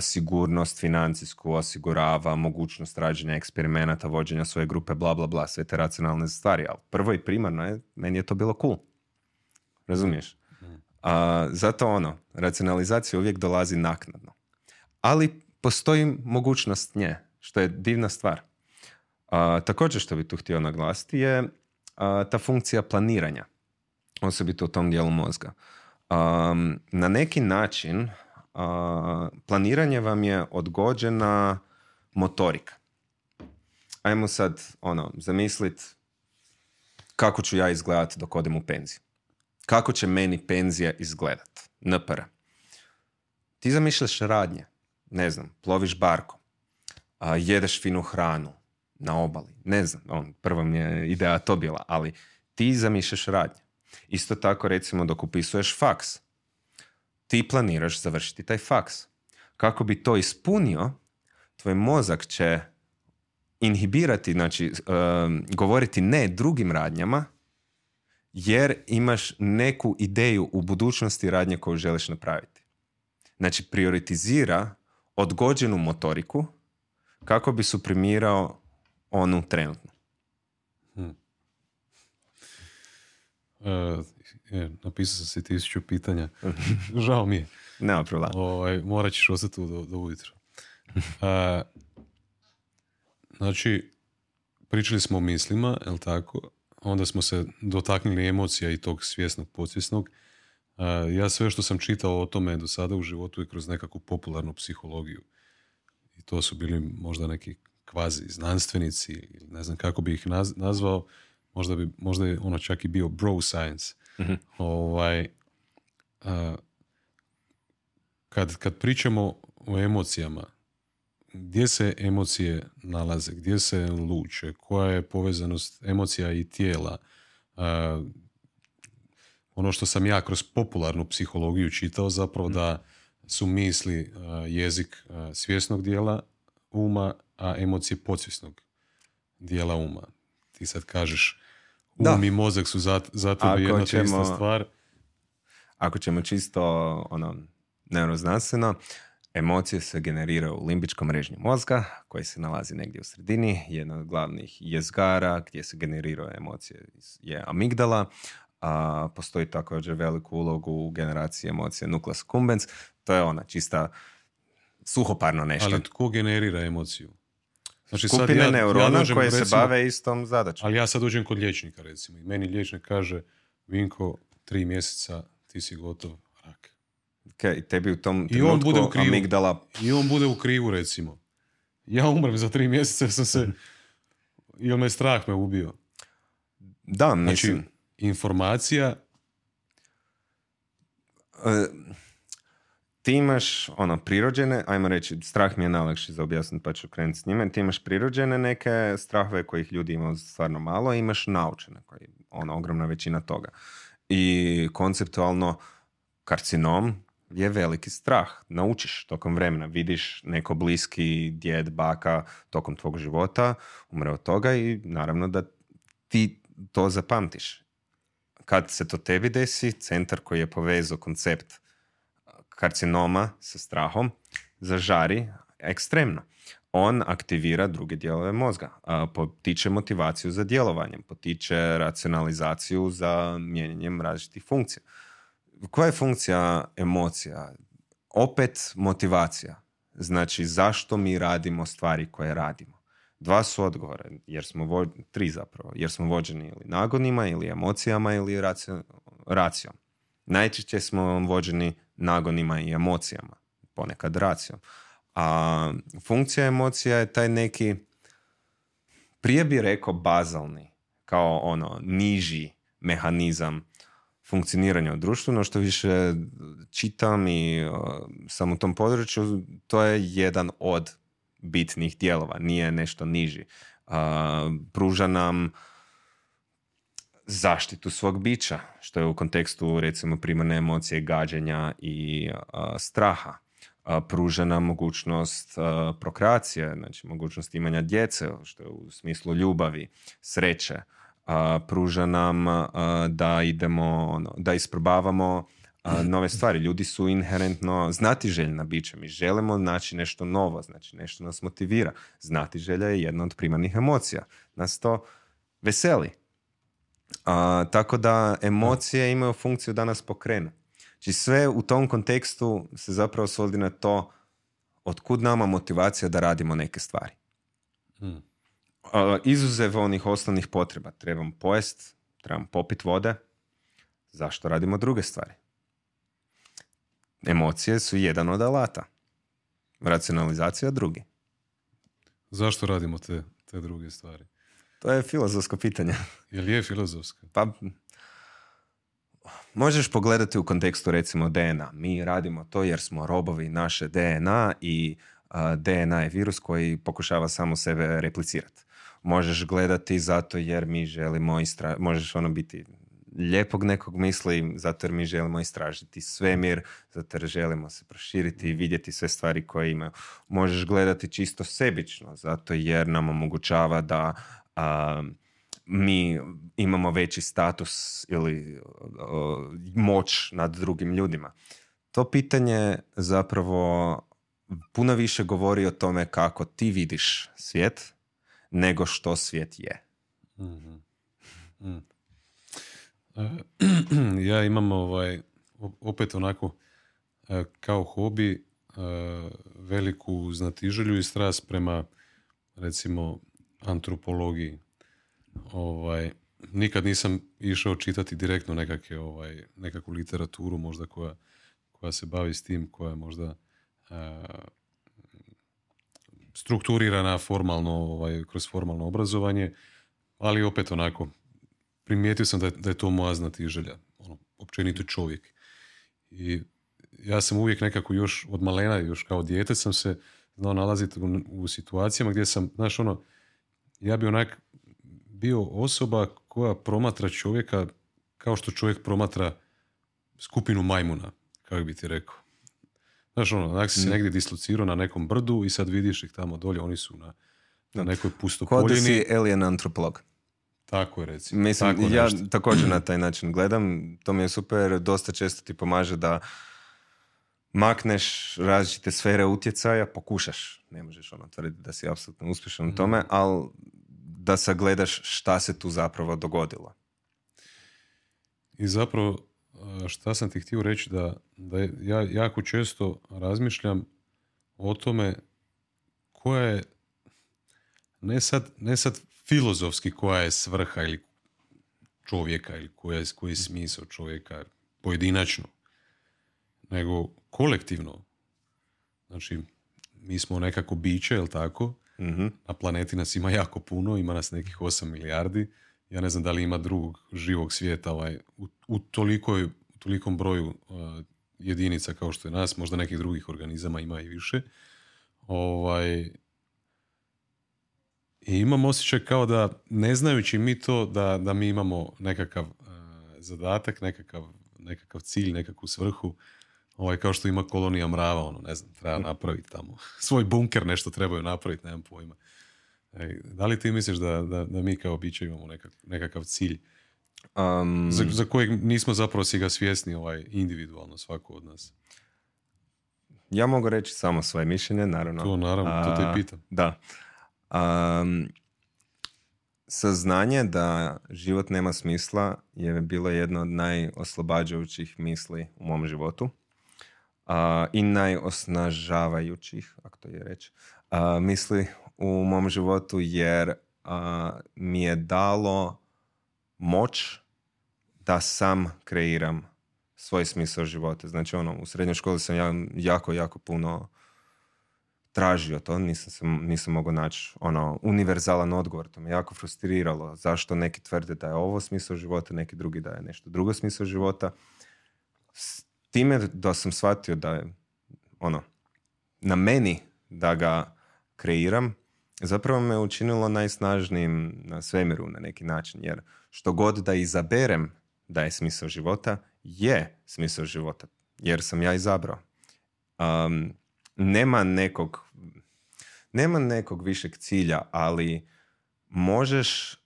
sigurnost financijsku, osigurava mogućnost rađenja eksperimenata, vođenja svoje grupe, bla, bla, bla, sve te racionalne stvari. Ali prvo i primarno je, meni je to bilo cool. Razumiješ? A, zato ono, racionalizacija uvijek dolazi naknadno. Ali postoji mogućnost nje, što je divna stvar. A, također što bi tu htio naglasiti je ta funkcija planiranja osobito u tom dijelu mozga. Na neki način planiranje vam je odgođena motorika. Ajmo sad ono, zamislit kako ću ja izgledat dok odem u penziju. Kako će meni penzija izgledat? NPR. Ti zamišljaš radnje. Ne znam, ploviš barkom. A, jedeš finu hranu na obali. Ne znam, on, prva mi je ideja to bila, ali ti zamišljaš radnje. Isto tako recimo dok upisuješ faks, ti planiraš završiti taj faks. Kako bi to ispunio, tvoj mozak će inhibirati, znači govoriti ne drugim radnjama, jer imaš neku ideju u budućnosti radnje koju želiš napraviti. Znači prioritizira odgođenu motoriku kako bi suprimirao onu trenutnu. Uh, je, napisao sam si tisuću pitanja. Žao mi je. Nema problema. Ovaj, morat ćeš ostati tu do, do ujutro. Uh, znači, pričali smo o mislima, jel tako? Onda smo se dotaknuli emocija i tog svjesnog, podsvjesnog. Uh, ja sve što sam čitao o tome do sada u životu je kroz nekakvu popularnu psihologiju. I to su bili možda neki kvazi znanstvenici, ili ne znam kako bi ih nazvao, možda, bi, možda je ono čak i bio bro science. mm Ovaj, kad, kad pričamo o emocijama, gdje se emocije nalaze, gdje se luče, koja je povezanost emocija i tijela, ono što sam ja kroz popularnu psihologiju čitao zapravo da su misli jezik svjesnog dijela uma, a emocije podsvjesnog dijela uma. Ti sad kažeš da. um i mozak su zato, zato jedna ćemo, stvar. Ako ćemo čisto ono, neuroznanstveno, emocije se generiraju u limbičkom mrežnju mozga koji se nalazi negdje u sredini. Jedna od glavnih jezgara gdje se generiraju emocije je amigdala. A, postoji također veliku ulogu u generaciji emocije nucleus cumbens. To je ona čista suhoparno nešto. Ali tko generira emociju? Znači, skupine sad ja, neurona ja koje se bave istom zadaćom. Ali ja sad uđem kod liječnika recimo i meni liječnik kaže Vinko, tri mjeseca ti si gotov. Okay, tebi u tom I on bude u krivu. amigdala... I on bude u krivu recimo. Ja umrem za tri mjeseca sam se... Ili me strah me ubio. Da, mislim... Znači, informacija... Uh, ti imaš ono prirođene, ajmo reći, strah mi je najlakši za objasniti pa ću krenuti s njime, ti imaš prirođene neke strahove kojih ljudi imaju stvarno malo, i imaš naučene, koji ono, ogromna većina toga. I konceptualno karcinom je veliki strah. Naučiš tokom vremena, vidiš neko bliski djed, baka tokom tvog života, umre od toga i naravno da ti to zapamtiš. Kad se to tebi desi, centar koji je povezao koncept karcinoma sa strahom zažari ekstremno. on aktivira druge dijelove mozga, potiče motivaciju za djelovanjem, potiče racionalizaciju za mijenjanjem različitih funkcija. Koja je funkcija emocija? Opet motivacija. Znači, zašto mi radimo stvari koje radimo? Dva su odgovora, jer smo vo... tri zapravo, jer smo vođeni ili nagonima, ili emocijama, ili racio... racijom. Najčešće smo vođeni nagonima i emocijama, ponekad racijom. A funkcija emocija je taj neki, prije bi rekao bazalni, kao ono, niži mehanizam funkcioniranja u društvu, no što više čitam i sam u tom području, to je jedan od bitnih dijelova, nije nešto niži. Pruža nam zaštitu svog bića, što je u kontekstu recimo primarne emocije gađenja i straha. Pruža nam mogućnost prokreacije, znači mogućnost imanja djece, što je u smislu ljubavi, sreće, pruža nam da idemo, ono, da isprobavamo nove stvari. Ljudi su inherentno znati željna bića. Mi želimo naći nešto novo, znači nešto nas motivira. Znati želja je jedna od primarnih emocija. Nas to veseli. tako da emocije imaju funkciju da nas pokrenu. Znači sve u tom kontekstu se zapravo svodi na to otkud nama motivacija da radimo neke stvari. Hmm izuzev onih osnovnih potreba. Trebam pojest, trebam popit vode. Zašto radimo druge stvari? Emocije su jedan od alata. Racionalizacija drugi. Zašto radimo te, te druge stvari? To je filozofsko pitanje. li je filozofsko? Pa, možeš pogledati u kontekstu recimo DNA. Mi radimo to jer smo robovi naše DNA i DNA je virus koji pokušava samo sebe replicirati možeš gledati zato jer mi želimo istra... možeš ono biti lijepog nekog misli zato jer mi želimo istražiti svemir, zato jer želimo se proširiti i vidjeti sve stvari koje imaju. Možeš gledati čisto sebično, zato jer nam omogućava da mi imamo veći status ili moć nad drugim ljudima. To pitanje zapravo puno više govori o tome kako ti vidiš svijet, nego što svijet je. mm Ja imam ovaj, opet onako e, kao hobi e, veliku znatiželju i strast prema recimo antropologiji. Ovaj, nikad nisam išao čitati direktno nekakve, ovaj, nekakvu literaturu možda koja, koja se bavi s tim, koja je možda strukturirana formalno, ovaj, kroz formalno obrazovanje, ali opet onako, primijetio sam da je, da je to moja znatiželja, ono, općenito čovjek. I ja sam uvijek nekako još od malena, još kao dijete sam se znao nalaziti u, u situacijama gdje sam, znaš ono, ja bi onak bio osoba koja promatra čovjeka kao što čovjek promatra skupinu majmuna, kako bi ti rekao. Znaš, ono, onak si se mm. negdje dislocirao na nekom brdu i sad vidiš ih tamo dolje, oni su na, na nekoj pustopoljini. Kod da si alien antropolog. Tako je, recimo. Mislim, tako ja također na taj način gledam. To mi je super, dosta često ti pomaže da makneš različite sfere utjecaja, pokušaš. Ne možeš ono tvrditi da si apsolutno uspješan u mm. tome, ali da sagledaš šta se tu zapravo dogodilo. I zapravo šta sam ti htio reći da, da ja jako često razmišljam o tome koja je ne sad, ne sad filozofski koja je svrha ili čovjeka ili koja je, koji je smisao čovjeka pojedinačno, nego kolektivno. Znači, mi smo nekako biće, jel tako? mm Na planeti nas ima jako puno, ima nas nekih 8 milijardi ja ne znam da li ima drugog živog svijeta ovaj, u, u, tolikoj, tolikom broju uh, jedinica kao što je nas, možda nekih drugih organizama ima i više. Ovaj, I imam osjećaj kao da, ne znajući mi to, da, da mi imamo nekakav uh, zadatak, nekakav, nekakav cilj, nekakvu svrhu, ovaj, kao što ima kolonija mrava, ono, ne znam, treba napraviti tamo svoj bunker, nešto trebaju napraviti, nemam pojma. Da li ti misliš da, da, da mi kao biće imamo nekakav cilj um, za, za kojeg nismo zapravo si ga svjesni ovaj, individualno svako od nas? ja mogu reći samo svoje mišljenje, naravno. To naravno, to te pitam. Da. Um, saznanje da život nema smisla je bilo jedno od najoslobađajućih misli u mom životu uh, i najosnažavajućih, ako to je reći, uh, misli u mom životu jer mi je dalo moć da sam kreiram svoj smisao života. Znači, ono, u srednjoj školi sam ja jako, jako puno tražio to, nisam, sam, nisam mogao naći ono, univerzalan odgovor. To me jako frustriralo. Zašto neki tvrde da je ovo smisao života, neki drugi da je nešto drugo smisao života. S time da sam shvatio da je ono, na meni da ga kreiram, zapravo me učinilo najsnažnijim na svemiru na neki način. Jer što god da izaberem da je smisao života, je smisao života. Jer sam ja izabrao. Um, nema nekog nema nekog višeg cilja, ali možeš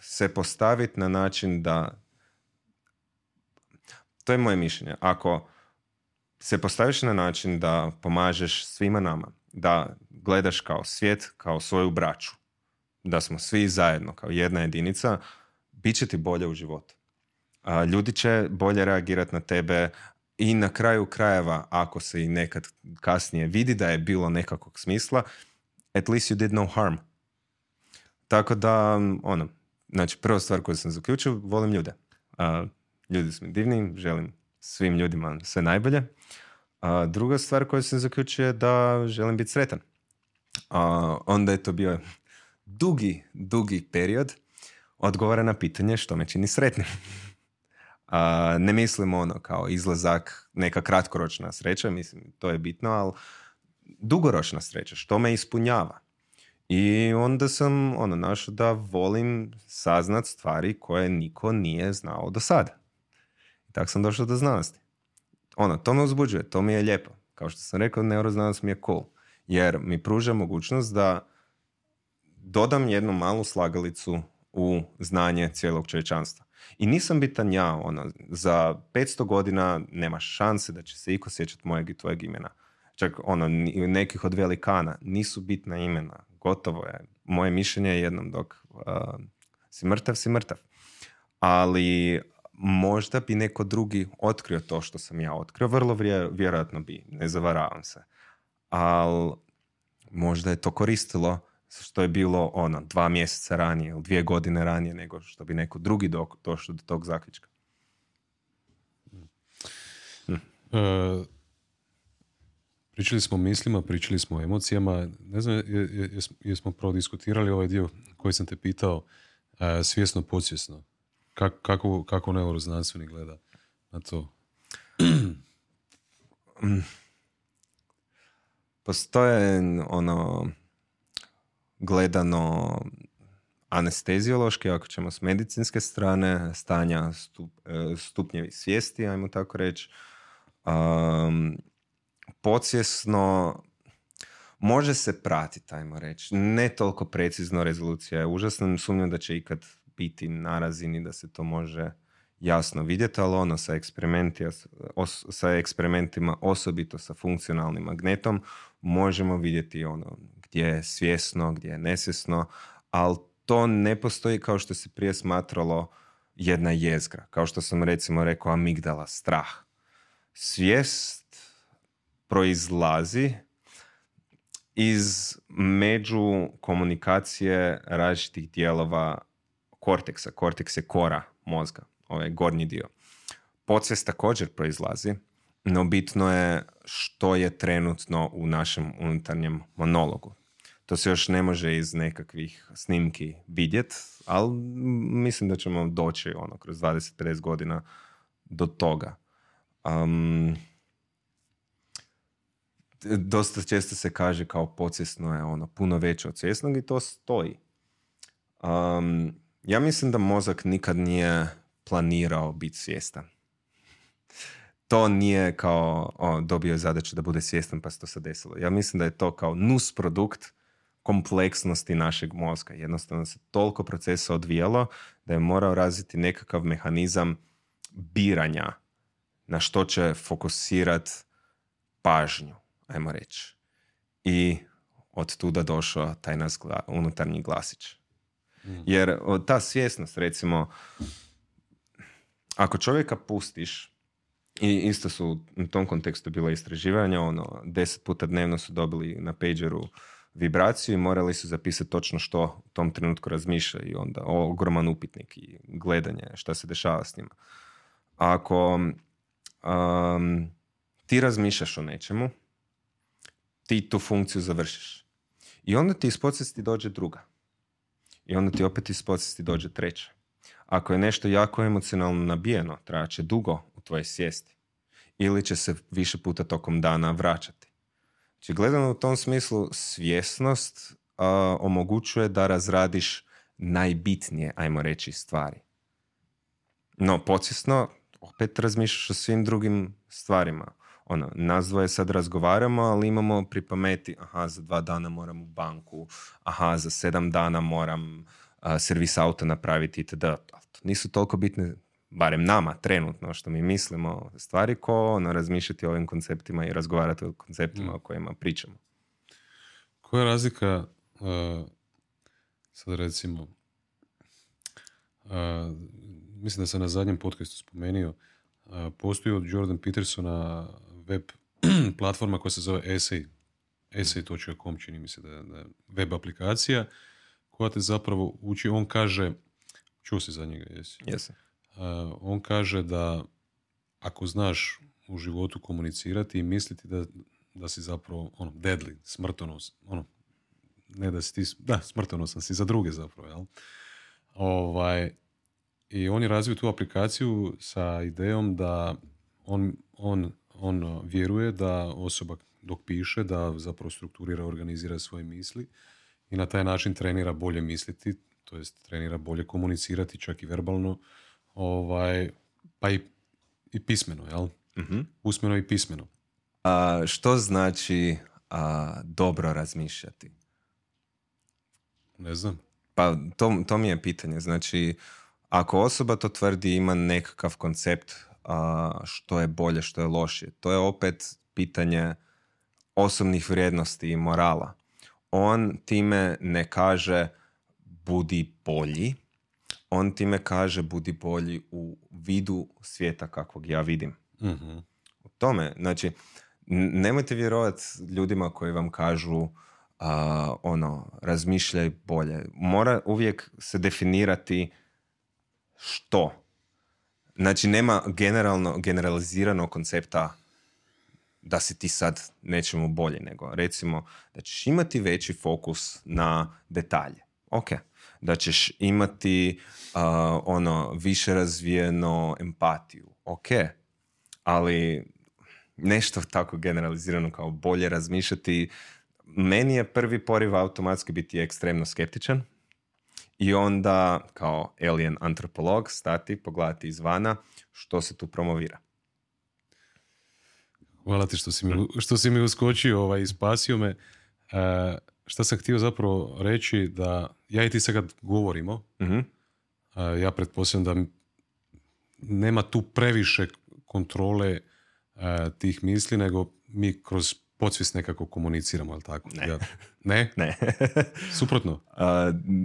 se postaviti na način da to je moje mišljenje. Ako se postaviš na način da pomažeš svima nama, da gledaš kao svijet, kao svoju braću, da smo svi zajedno kao jedna jedinica, bit će ti bolje u životu. ljudi će bolje reagirati na tebe, i na kraju krajeva, ako se i nekad kasnije vidi da je bilo nekakvog smisla, at least you did no harm. Tako da, ono, znači prva stvar koju sam zaključio, volim ljude. Uh, ljudi su mi divni, želim svim ljudima sve najbolje. A druga stvar koju sam zaključio je da želim biti sretan. A onda je to bio dugi, dugi period odgovara na pitanje što me čini sretnim. A, ne mislim ono kao izlazak, neka kratkoročna sreća, mislim to je bitno, ali dugoročna sreća, što me ispunjava. I onda sam ono našao da volim saznat stvari koje niko nije znao do sada. I tako sam došao do znanosti. Ono, to me uzbuđuje, to mi je lijepo. Kao što sam rekao, neuroznanost mi je cool. Jer mi pruža mogućnost da dodam jednu malu slagalicu u znanje cijelog čovječanstva. I nisam bitan ja, ono, za 500 godina nema šanse da će se iko sjećati mojeg i tvojeg imena. Čak ono, nekih od velikana nisu bitna imena. Gotovo je. Moje mišljenje je jednom dok uh, si mrtav, si mrtav. Ali možda bi neko drugi otkrio to što sam ja otkrio. Vrlo vjerojatno bi, ne zavaravam se. Ali možda je to koristilo što je bilo ono dva mjeseca ranije ili dvije godine ranije nego što bi neko drugi do, došao do tog zaključka. Hm. E, pričali smo o mislima, pričali smo o emocijama. Ne znam, jesmo prodiskutirali ovaj dio koji sam te pitao e, svjesno, podsvjesno. Kako, kako, kako neuroznanstveni gleda na to? Postoje ono gledano anesteziološki, ako ćemo s medicinske strane, stanja stup, e, stupnjevi svijesti, ajmo tako reći, um, podsjesno može se pratiti, ajmo reći. Ne toliko precizno rezolucija je užasna, sumnjam da će ikad biti na razini da se to može jasno vidjeti, ali ono sa, sa eksperimentima, osobito sa funkcionalnim magnetom, možemo vidjeti ono gdje je svjesno, gdje je nesvjesno, ali to ne postoji kao što se prije smatralo jedna jezgra. Kao što sam recimo rekao amigdala, strah. Svijest proizlazi iz među komunikacije različitih dijelova korteksa. Korteks je kora mozga, ovaj gornji dio. Podsvijest također proizlazi, no bitno je što je trenutno u našem unutarnjem monologu. To se još ne može iz nekakvih snimki vidjet, ali mislim da ćemo doći ono, kroz 20-50 godina do toga. Um, dosta često se kaže kao podsvjesno je ono puno veće od svjesnog i to stoji. Um, ja mislim da mozak nikad nije planirao biti svjestan. To nije kao o, dobio je zadaću da bude svjestan pa se to se desilo. Ja mislim da je to kao nus produkt kompleksnosti našeg mozga. Jednostavno se toliko procesa odvijalo da je morao razviti nekakav mehanizam biranja na što će fokusirati pažnju, ajmo reći. I od tuda došao taj nas unutarnji glasić. Mm. Jer ta svjesnost, recimo, ako čovjeka pustiš, i isto su u tom kontekstu bila istraživanja, ono, deset puta dnevno su dobili na pageru vibraciju i morali su zapisati točno što u tom trenutku razmišlja i onda ogroman upitnik i gledanje šta se dešava s njima. Ako um, ti razmišljaš o nečemu, ti tu funkciju završiš. I onda ti iz podsvijesti dođe druga. I onda ti opet iz podsvijesti dođe treća. Ako je nešto jako emocionalno nabijeno, će dugo u tvojoj svijesti. Ili će se više puta tokom dana vraćati. Znači, gledano u tom smislu, svjesnost omogućuje da razradiš najbitnije, ajmo reći, stvari. No, podsvjesno, opet razmišljaš o svim drugim stvarima. Ono, nas dvoje sad razgovaramo, ali imamo pri pameti, aha, za dva dana moram u banku, aha, za sedam dana moram servis auta napraviti itd. Nisu toliko bitne, barem nama trenutno što mi mislimo stvari, ko ono, razmišljati o ovim konceptima i razgovarati o konceptima mm. o kojima pričamo. Koja je razlika, sad recimo, mislim da sam na zadnjem podcastu spomenuo, postoji od Jordan Petersona web platforma koja se zove Essay, essay.com čini mi se da je web aplikacija koja te zapravo uči, on kaže, čuo si za njega, jesi? Jesi. on kaže da ako znaš u životu komunicirati i misliti da, da si zapravo ono, deadly, smrtonos, ono, ne da si ti, da, smrtonosan si za druge zapravo, jel? Ovaj, I on je razvio tu aplikaciju sa idejom da on, on, on vjeruje da osoba dok piše, da zapravo strukturira, organizira svoje misli i na taj način trenira bolje misliti, to jest trenira bolje komunicirati, čak i verbalno, ovaj, pa i, i pismeno, jel? mm Usmeno i pismeno. A, što znači a, dobro razmišljati? Ne znam. Pa to, to mi je pitanje. Znači, ako osoba to tvrdi ima nekakav koncept a, što je bolje, što je lošije, to je opet pitanje osobnih vrijednosti i morala on time ne kaže budi bolji, on time kaže budi bolji u vidu svijeta kakvog ja vidim. mm U tome, znači, nemojte vjerovati ljudima koji vam kažu uh, ono, razmišljaj bolje. Mora uvijek se definirati što. Znači, nema generalno, generalizirano koncepta da si ti sad nečemu bolji, nego recimo da ćeš imati veći fokus na detalje. Ok. Da ćeš imati uh, ono više razvijeno empatiju. Ok. Ali nešto tako generalizirano kao bolje razmišljati meni je prvi poriv automatski biti ekstremno skeptičan i onda kao alien antropolog stati, pogledati izvana što se tu promovira. Hvala ti što si mi, što si mi uskočio ovaj, i spasio me. E, šta sam htio zapravo reći da ja i ti sad kad govorimo, uh ja pretpostavljam da nema tu previše kontrole e, tih misli, nego mi kroz podsvijest nekako komuniciramo, ali tako? Ne. Ja, ne? ne. Suprotno?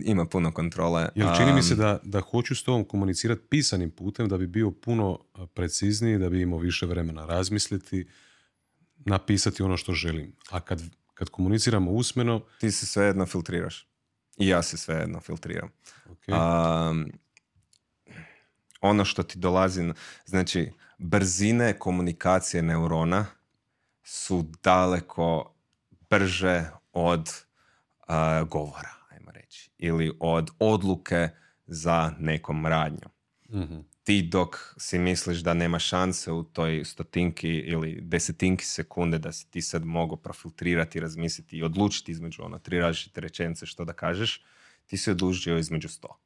ima puno kontrole. Jer čini mi se da, da hoću s tobom komunicirati pisanim putem da bi bio puno precizniji, da bi imao više vremena razmisliti, napisati ono što želim. A kad, kad komuniciramo usmeno... Ti se svejedno filtriraš. I ja se svejedno filtriram. Okay. ono što ti dolazi, znači brzine komunikacije neurona su daleko brže od govora, ajmo reći, ili od odluke za nekom radnjom. mm ti dok si misliš da nema šanse u toj stotinki ili desetinki sekunde da si ti sad mogao profiltrirati, razmisliti i odlučiti između ono tri različite rečenice što da kažeš, ti si odlučio između sto.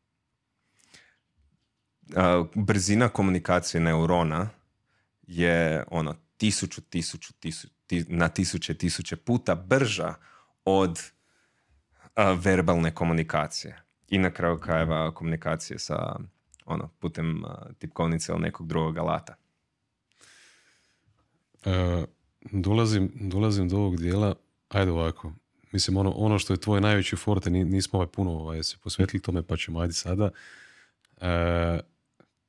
brzina komunikacije neurona je ono tisuću, tisuću, tisuću, na tisuće, tisuće puta brža od verbalne komunikacije. I na kraju krajeva komunikacije sa ono, putem tipkovnice ili nekog drugog alata. Uh, dolazim, dolazim do ovog dijela, ajde ovako, mislim ono, ono što je tvoj najveći forte, nismo ovaj puno ovaj, se posvetili tome, pa ćemo ajde sada. E,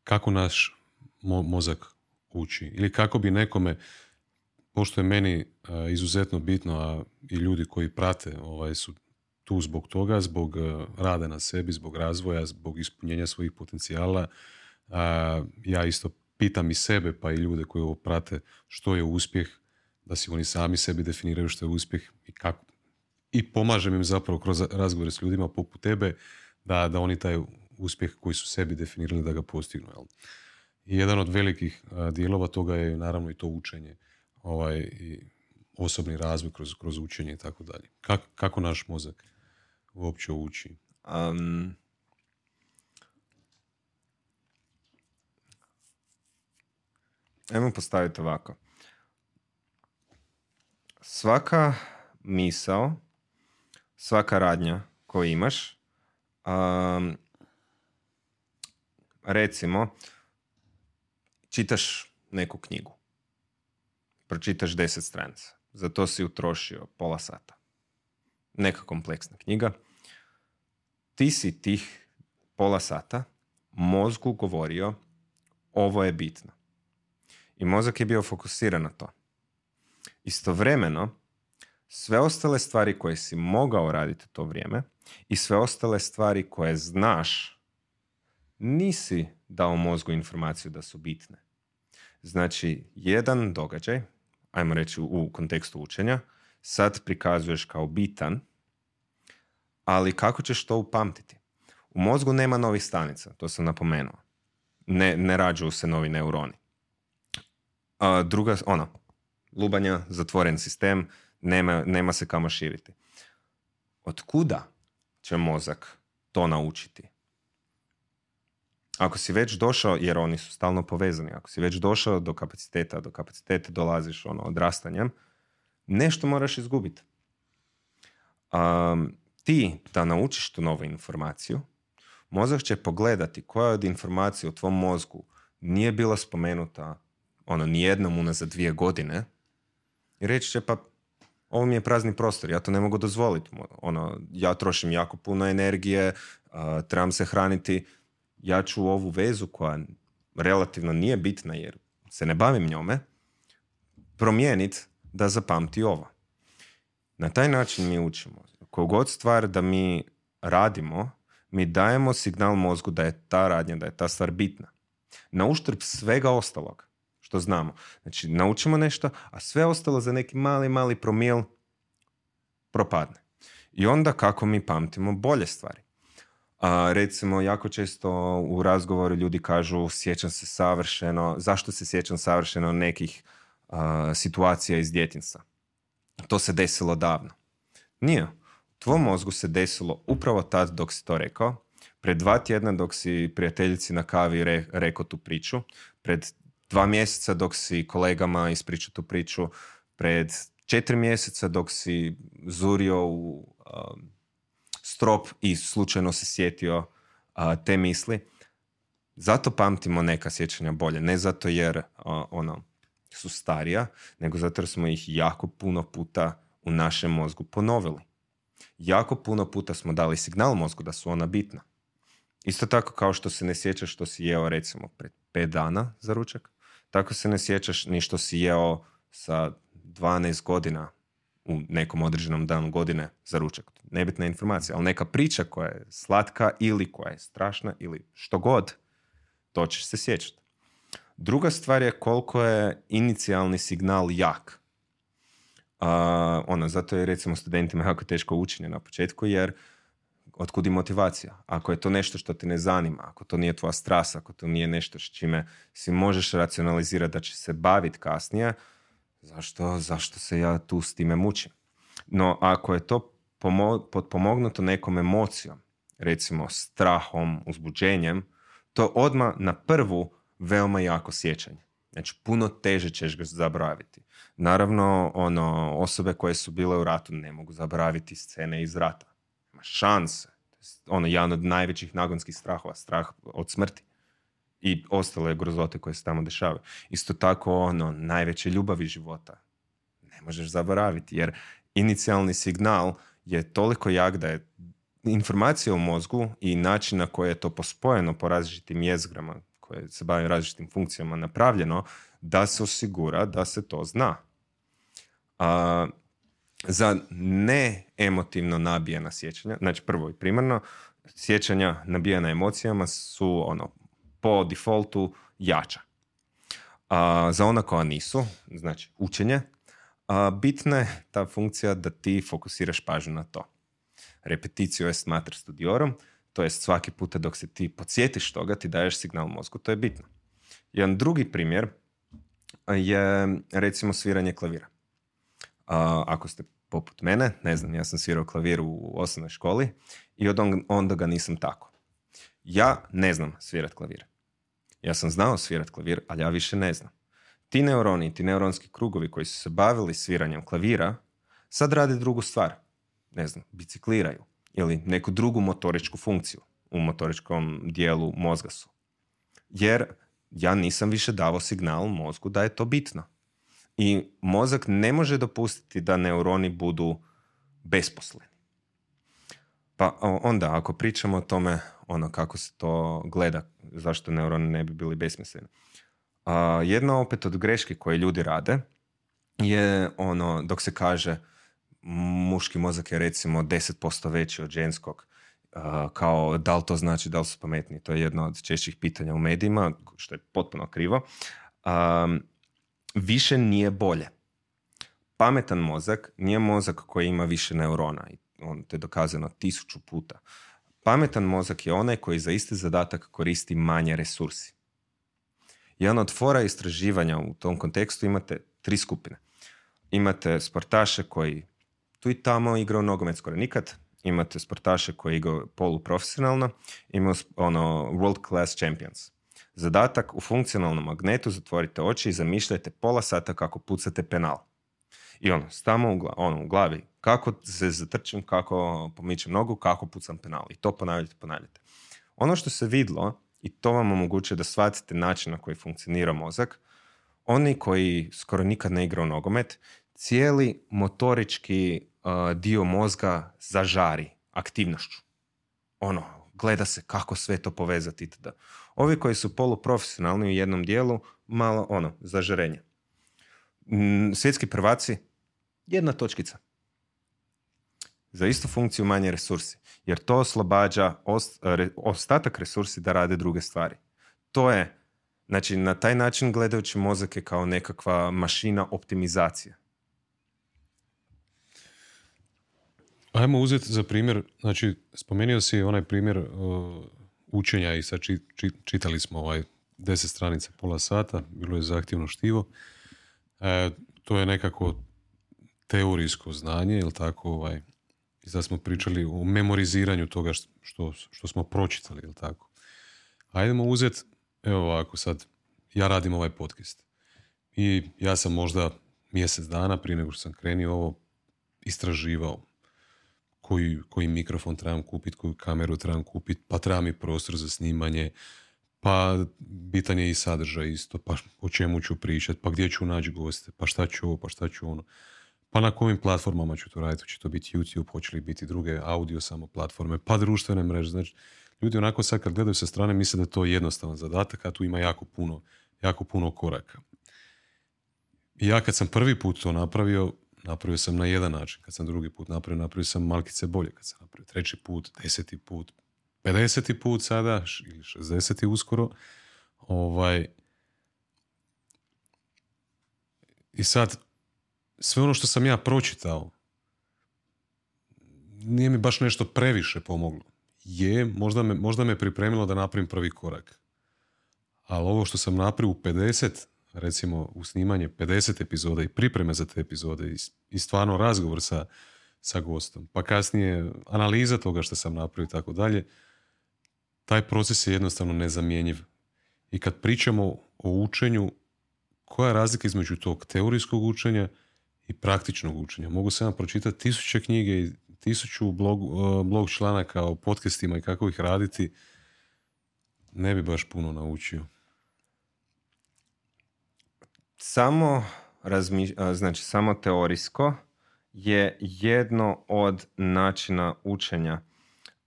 kako naš mozak uči? Ili kako bi nekome, pošto je meni e, izuzetno bitno, a i ljudi koji prate ovaj, su tu zbog toga, zbog e, rada na sebi, zbog razvoja, zbog ispunjenja svojih potencijala. ja isto pitam i sebe, pa i ljude koji ovo prate, što je uspjeh, da si oni sami sebi definiraju što je uspjeh i kako. I pomažem im zapravo kroz razgovore s ljudima poput tebe da, da oni taj uspjeh koji su sebi definirali da ga postignu. Jel? I jedan od velikih dijelova toga je naravno i to učenje ovaj, i osobni razvoj kroz, kroz učenje i tako dalje. Kako naš mozak uopće uči? Um, ajmo postaviti ovako. Svaka misao, svaka radnja koju imaš, um, recimo, čitaš neku knjigu. Pročitaš deset stranica. Za to si utrošio pola sata. Neka kompleksna knjiga. Ti si tih pola sata mozgu govorio ovo je bitno. I mozak je bio fokusiran na to. Istovremeno, sve ostale stvari koje si mogao raditi to vrijeme i sve ostale stvari koje znaš, nisi dao mozgu informaciju da su bitne. Znači, jedan događaj, ajmo reći u kontekstu učenja, sad prikazuješ kao bitan, ali kako ćeš to upamtiti? U mozgu nema novih stanica, to sam napomenuo. Ne, ne rađuju se novi neuroni. A, druga, ono, lubanja, zatvoren sistem, nema, nema se kamo širiti. Od kuda će mozak to naučiti? Ako si već došao, jer oni su stalno povezani, ako si već došao do kapaciteta, do kapaciteta dolaziš ono, odrastanjem, nešto moraš izgubiti. Um, ti da naučiš tu novu informaciju, mozak će pogledati koja od informacija u tvom mozgu nije bila spomenuta ono, nijednom unazad dvije godine i reći će pa ovo mi je prazni prostor, ja to ne mogu dozvoliti. Ono, ja trošim jako puno energije, trebam se hraniti, ja ću ovu vezu koja relativno nije bitna jer se ne bavim njome, promijeniti da zapamti ovo. Na taj način mi učimo. Kogod stvar da mi radimo, mi dajemo signal mozgu da je ta radnja, da je ta stvar bitna. Na uštrb svega ostalog što znamo. Znači, naučimo nešto, a sve ostalo za neki mali, mali promil propadne. I onda kako mi pamtimo bolje stvari. A, recimo, jako često u razgovoru ljudi kažu sjećam se savršeno, zašto se sjećam savršeno nekih situacija iz djetinstva. To se desilo davno. Nije. U tvom mozgu se desilo upravo tad dok si to rekao, pred dva tjedna dok si prijateljici na kavi re, rekao tu priču, pred dva mjeseca dok si kolegama ispričao tu priču, pred četiri mjeseca dok si zurio u um, strop i slučajno se sjetio uh, te misli. Zato pamtimo neka sjećanja bolje. Ne zato jer uh, ono, su starija, nego zato jer smo ih jako puno puta u našem mozgu ponovili. Jako puno puta smo dali signal mozgu da su ona bitna. Isto tako kao što se ne sjećaš što si jeo recimo pred pet dana za ručak, tako se ne sjećaš ni što si jeo sa 12 godina u nekom određenom danu godine za ručak. Nebitna informacija, ali neka priča koja je slatka ili koja je strašna ili što god, to ćeš se sjećati. Druga stvar je koliko je inicijalni signal jak. Uh, ono, zato je recimo studentima jako teško učenje na početku, jer otkud i motivacija? Ako je to nešto što te ne zanima, ako to nije tvoja strasa, ako to nije nešto s čime si možeš racionalizirati da će se baviti kasnije, zašto, zašto se ja tu s time mučim? No, ako je to potpomognuto nekom emocijom, recimo strahom, uzbuđenjem, to odmah na prvu veoma jako sjećanje. Znači, puno teže ćeš ga zaboraviti. Naravno, ono, osobe koje su bile u ratu ne mogu zaboraviti scene iz rata šanse. Ono, jedan od najvećih nagonskih strahova, strah od smrti i ostale grozote koje se tamo dešavaju. Isto tako, ono, najveće ljubavi života. ne možeš zaboraviti jer inicijalni signal je toliko jak da je informacija u mozgu i način na koji je to pospojeno po različitim jezgrama koje se bave različitim funkcijama napravljeno da se osigura da se to zna. A, za neemotivno nabijena sjećanja, znači prvo i primarno, sjećanja nabijena emocijama su ono po defaultu jača. A, za ona koja nisu, znači učenje, a, bitna je ta funkcija da ti fokusiraš pažnju na to. Repetitio est mater studiorum, to jest svaki puta dok se ti podsjetiš toga, ti daješ signal mozgu, to je bitno. Jedan drugi primjer je recimo sviranje klavira. A, ako ste poput mene, ne znam, ja sam svirao klavir u osnovnoj školi i od onda ga nisam tako. Ja ne znam svirat klavir. Ja sam znao svirat klavir, ali ja više ne znam. Ti neuroni, ti neuronski krugovi koji su se bavili sviranjem klavira, sad rade drugu stvar. Ne znam, bicikliraju ili neku drugu motoričku funkciju u motoričkom dijelu mozga su. Jer ja nisam više davo signal mozgu da je to bitno. I mozak ne može dopustiti da neuroni budu besposleni. Pa onda, ako pričamo o tome ono kako se to gleda, zašto neuroni ne bi bili besmisleni. A, jedna opet od greški koje ljudi rade je ono, dok se kaže muški mozak je recimo 10% veći od ženskog, kao da li to znači da li su pametniji, to je jedno od češćih pitanja u medijima, što je potpuno krivo. više nije bolje. Pametan mozak nije mozak koji ima više neurona. On to je dokazano tisuću puta. Pametan mozak je onaj koji za isti zadatak koristi manje resursi. Jedan od fora istraživanja u tom kontekstu imate tri skupine. Imate sportaše koji tu i tamo igrao nogomet skoro nikad, imate sportaše koji igraju poluprofesionalno, imaju ono world class champions. Zadatak u funkcionalnom magnetu zatvorite oči i zamišljajte pola sata kako pucate penal. I ono, stamo u, ono, u glavi, kako se zatrčim, kako pomičem nogu, kako pucam penal. I to ponavljate, ponavljate. Ono što se vidlo, i to vam omogućuje da shvatite način na koji funkcionira mozak, oni koji skoro nikad ne igraju nogomet, cijeli motorički dio mozga zažari aktivnošću. Ono, gleda se kako sve to povezati. Tada. Ovi koji su poluprofesionalni u jednom dijelu, malo ono, zažarenje. Mm, svjetski prvaci, jedna točkica. Za istu funkciju manje resursi. Jer to oslobađa ostatak resursi da rade druge stvari. To je, znači na taj način gledajući mozak je kao nekakva mašina optimizacije. Ajmo uzeti za primjer, znači spomenuo si onaj primjer uh, učenja i sad čitali smo ovaj deset stranica, pola sata, bilo je zahtjevno štivo. E, to je nekako teorijsko znanje, ili tako, ovaj, i sad smo pričali o memoriziranju toga što, što smo pročitali, ili tako. Ajdemo uzeti, evo ovako sad, ja radim ovaj podcast. I ja sam možda mjesec dana prije nego što sam krenio ovo istraživao koji, koji mikrofon trebam kupiti, koju kameru trebam kupiti, pa treba mi prostor za snimanje, pa bitan je i sadržaj isto, pa o čemu ću pričati, pa gdje ću naći goste, pa šta ću ovo, pa šta ću ono. Pa na kojim platformama ću to raditi, će to biti YouTube, hoće li biti druge audio samo platforme, pa društvene mreže. Znači, ljudi onako sad kad gledaju sa strane misle da je to jednostavan zadatak, a tu ima jako puno, jako puno koraka. Ja kad sam prvi put to napravio, napravio sam na jedan način. Kad sam drugi put napravio, napravio sam malkice bolje. Kad sam napravio treći put, deseti put, pedeseti put sada, ili šestdeseti uskoro. Ovaj, I sad, sve ono što sam ja pročitao, nije mi baš nešto previše pomoglo. Je, možda me, možda me pripremilo da napravim prvi korak. Ali ovo što sam napravio u 50 recimo u snimanje 50 epizoda i pripreme za te epizode i, i stvarno razgovor sa, sa gostom, pa kasnije analiza toga što sam napravio i tako dalje, taj proces je jednostavno nezamjenjiv. I kad pričamo o učenju, koja je razlika između tog teorijskog učenja i praktičnog učenja? Mogu sam pročitati tisuće knjige i tisuću blog, uh, blog članaka o podcastima i kako ih raditi, ne bi baš puno naučio samo razmi- znači samo teorijsko je jedno od načina učenja.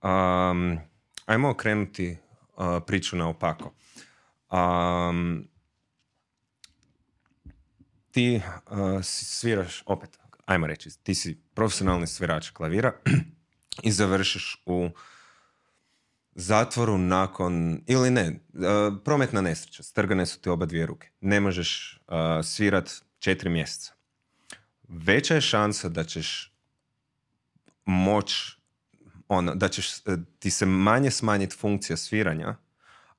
Um, ajmo okrenuti uh, priču na opako. Um, ti uh, sviraš, opet, ajmo reći, ti si profesionalni svirač klavira i završiš u zatvoru nakon, ili ne, uh, prometna nesreća, strgane su ti oba dvije ruke. Ne možeš uh, svirat četiri mjeseca. Veća je šansa da ćeš moć, ono, da ćeš ti se manje smanjiti funkcija sviranja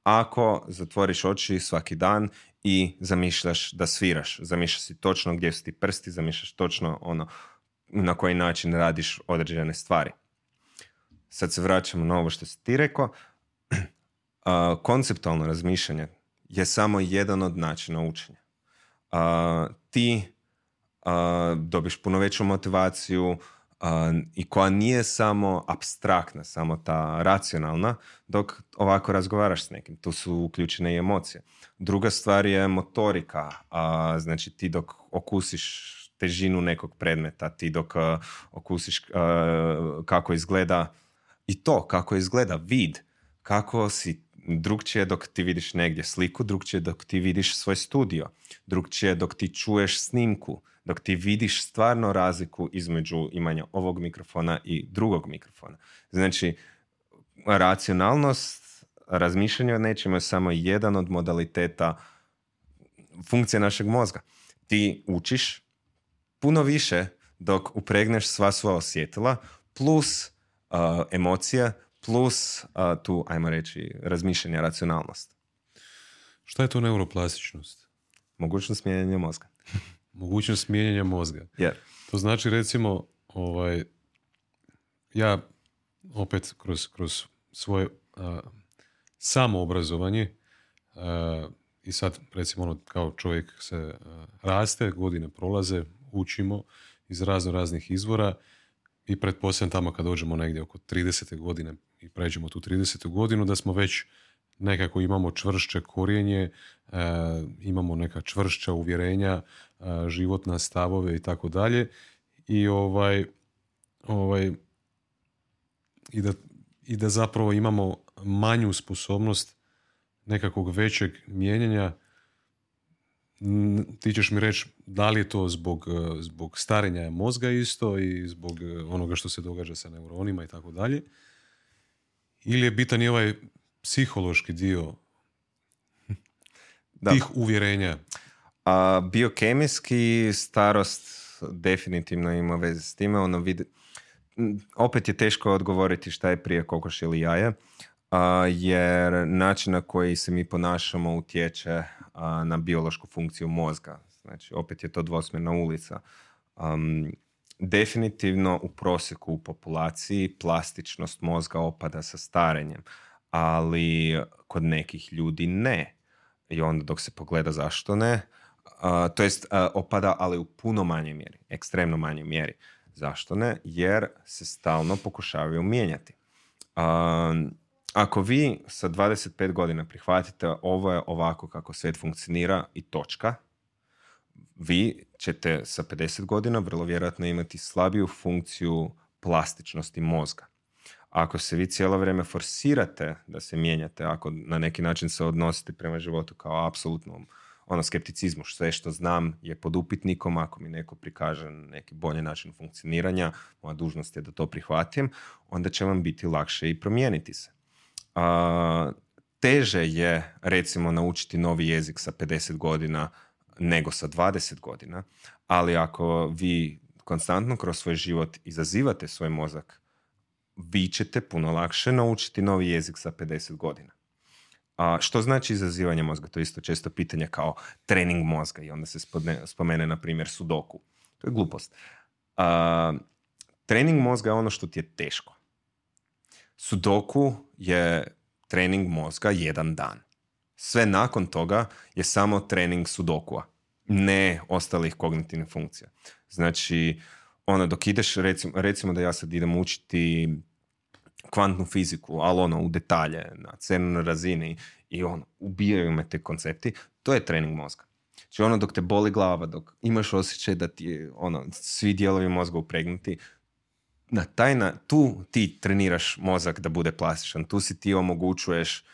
ako zatvoriš oči svaki dan i zamišljaš da sviraš. Zamišljaš si točno gdje su ti prsti, zamišljaš točno ono na koji način radiš određene stvari. Sad se vraćamo na ovo što si ti rekao. konceptualno razmišljanje je samo jedan od načina učenja. ti dobiš puno veću motivaciju, i koja nije samo abstraktna, samo ta racionalna, dok ovako razgovaraš s nekim. Tu su uključene i emocije. Druga stvar je motorika. A, znači ti dok okusiš težinu nekog predmeta, ti dok okusiš kako izgleda i to, kako izgleda vid, kako si drugčije dok ti vidiš negdje sliku, drugčije dok ti vidiš svoj studio, drugčije dok ti čuješ snimku, dok ti vidiš stvarno razliku između imanja ovog mikrofona i drugog mikrofona. Znači, racionalnost, razmišljanje o nečemu je samo jedan od modaliteta funkcije našeg mozga. Ti učiš puno više dok upregneš sva svoja osjetila plus uh, emocija plus uh, tu, ajmo reći, razmišljanje, racionalnost. Šta je to neuroplastičnost? Mogućnost mijenjanja mozga. mogućnost mijenjanja mozga. Yeah. To znači recimo, ovaj, ja opet kroz, kroz svoje uh, samoobrazovanje uh, i sad recimo ono kao čovjek se raste, godine prolaze, učimo iz razno raznih izvora i pretpostavljam tamo kad dođemo negdje oko 30. godine i pređemo tu 30. godinu da smo već nekako imamo čvršće korijenje, e, imamo neka čvršća uvjerenja, e, životna stavove i tako dalje. I ovaj, ovaj i da, i da zapravo imamo manju sposobnost nekakvog većeg mijenjanja ti ćeš mi reći da li je to zbog, e, zbog starenja mozga isto i zbog onoga što se događa sa neuronima i tako dalje. Ili je bitan i ovaj psihološki dio da. tih uvjerenja? A, biokemijski starost definitivno ima veze s time. Ono vide... Opet je teško odgovoriti šta je prije kokoš ili jaje, a, jer način na koji se mi ponašamo utječe na biološku funkciju mozga. Znači, opet je to dvosmjerna ulica. Um, definitivno u prosjeku u populaciji plastičnost mozga opada sa starenjem ali kod nekih ljudi ne. I onda dok se pogleda zašto ne, to jest opada, ali u puno manjoj mjeri, ekstremno manjoj mjeri. Zašto ne? Jer se stalno pokušavaju mijenjati. Ako vi sa 25 godina prihvatite ovo je ovako kako svijet funkcionira i točka, vi ćete sa 50 godina vrlo vjerojatno imati slabiju funkciju plastičnosti mozga ako se vi cijelo vrijeme forsirate da se mijenjate, ako na neki način se odnosite prema životu kao apsolutnom ono skepticizmu, sve što znam je pod upitnikom, ako mi neko prikaže neki bolji način funkcioniranja, moja dužnost je da to prihvatim, onda će vam biti lakše i promijeniti se. A, teže je recimo naučiti novi jezik sa 50 godina nego sa 20 godina, ali ako vi konstantno kroz svoj život izazivate svoj mozak vi ćete puno lakše naučiti novi jezik sa 50 godina. A što znači izazivanje mozga? To je isto često pitanje kao trening mozga i onda se spomene, na primjer, sudoku. To je glupost. A, trening mozga je ono što ti je teško. Sudoku je trening mozga jedan dan. Sve nakon toga je samo trening sudokua, ne ostalih kognitivnih funkcija. Znači, ono, dok ideš, recimo, recimo da ja sad idem učiti kvantnu fiziku, ali ono u detalje, na cernoj razini i ono, ubijaju me te koncepti, to je trening mozga. Znači ono dok te boli glava, dok imaš osjećaj da ti ono, svi dijelovi mozga upregnuti, na taj na, tu ti treniraš mozak da bude plastičan, tu si ti omogućuješ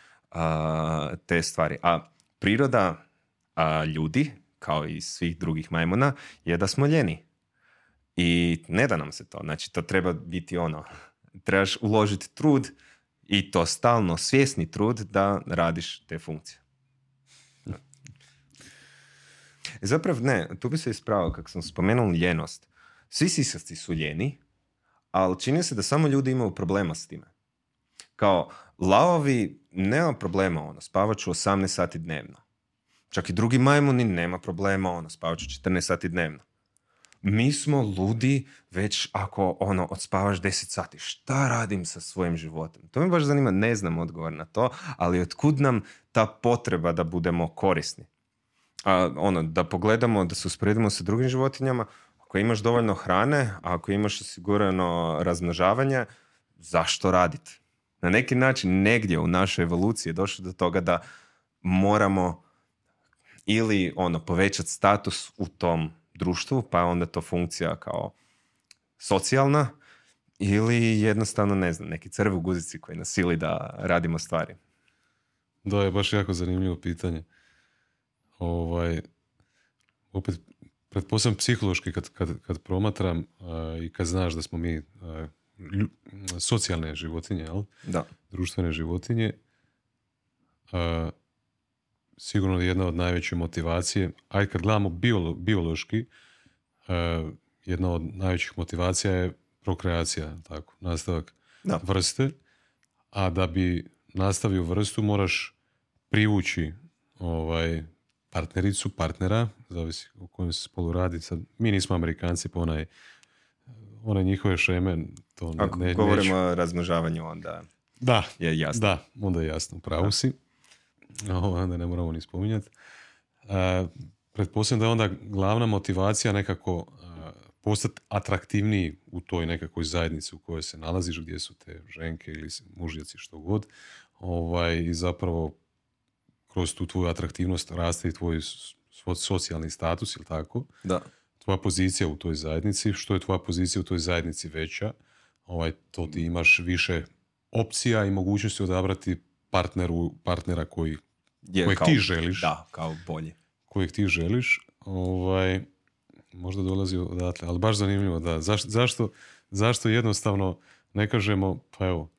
te stvari. A priroda a, ljudi, kao i svih drugih majmuna, je da smo ljeni. I ne da nam se to. Znači, to treba biti ono, trebaš uložiti trud i to stalno svjesni trud da radiš te funkcije. E, zapravo ne, tu bi se ispravio kako sam spomenuo ljenost. Svi sisavci su ljeni, ali čini se da samo ljudi imaju problema s time. Kao, lavovi nema problema, ono, spavat ću 18 sati dnevno. Čak i drugi majmuni nema problema, ono, spavat ću 14 sati dnevno. Mi smo ludi već ako ono odspavaš 10 sati. Šta radim sa svojim životom? To me baš zanima, ne znam odgovor na to, ali otkud nam ta potreba da budemo korisni? A, ono, da pogledamo, da se usporedimo sa drugim životinjama, ako imaš dovoljno hrane, ako imaš osigurano razmnožavanje, zašto raditi? Na neki način negdje u našoj evoluciji je došlo do toga da moramo ili ono povećati status u tom društvu, pa je onda to funkcija kao socijalna, ili jednostavno, ne znam, neki crvi u guzici koji nas sili da radimo stvari. Da, je baš jako zanimljivo pitanje. Ovaj, opet, pretpostavljam psihološki kad, kad, kad promatram i kad znaš da smo mi socijalne životinje, jel? Da. društvene životinje, sigurno je jedna od najveće motivacije, aj kad gledamo biološki, jedna od najvećih motivacija je prokreacija, tako, nastavak da. vrste, a da bi nastavio vrstu moraš privući ovaj, partnericu, partnera, zavisi o kojem se spolu radi. Sad, mi nismo Amerikanci, pa onaj, one njihove šeme, to ne, Ako govorimo o razmnožavanju, onda da, je jasno. Da, onda je jasno, pravo si. Ovo onda ne moramo ni spominjati. E, pretpostavljam da je onda glavna motivacija nekako postati atraktivniji u toj nekakvoj zajednici u kojoj se nalaziš, gdje su te ženke ili mužjaci što god. Ovaj, I zapravo kroz tu tvoju atraktivnost raste i tvoj socijalni status, ili tako? Da. Tvoja pozicija u toj zajednici, što je tvoja pozicija u toj zajednici veća, ovaj, to ti imaš više opcija i mogućnosti odabrati partneru, partnera koji, je, kojeg ti želiš. Da, kao bolje. Kojeg ti želiš. Ovaj, možda dolazi odatle, ali baš zanimljivo, da. Zašto, zašto, zašto jednostavno ne kažemo, pa evo,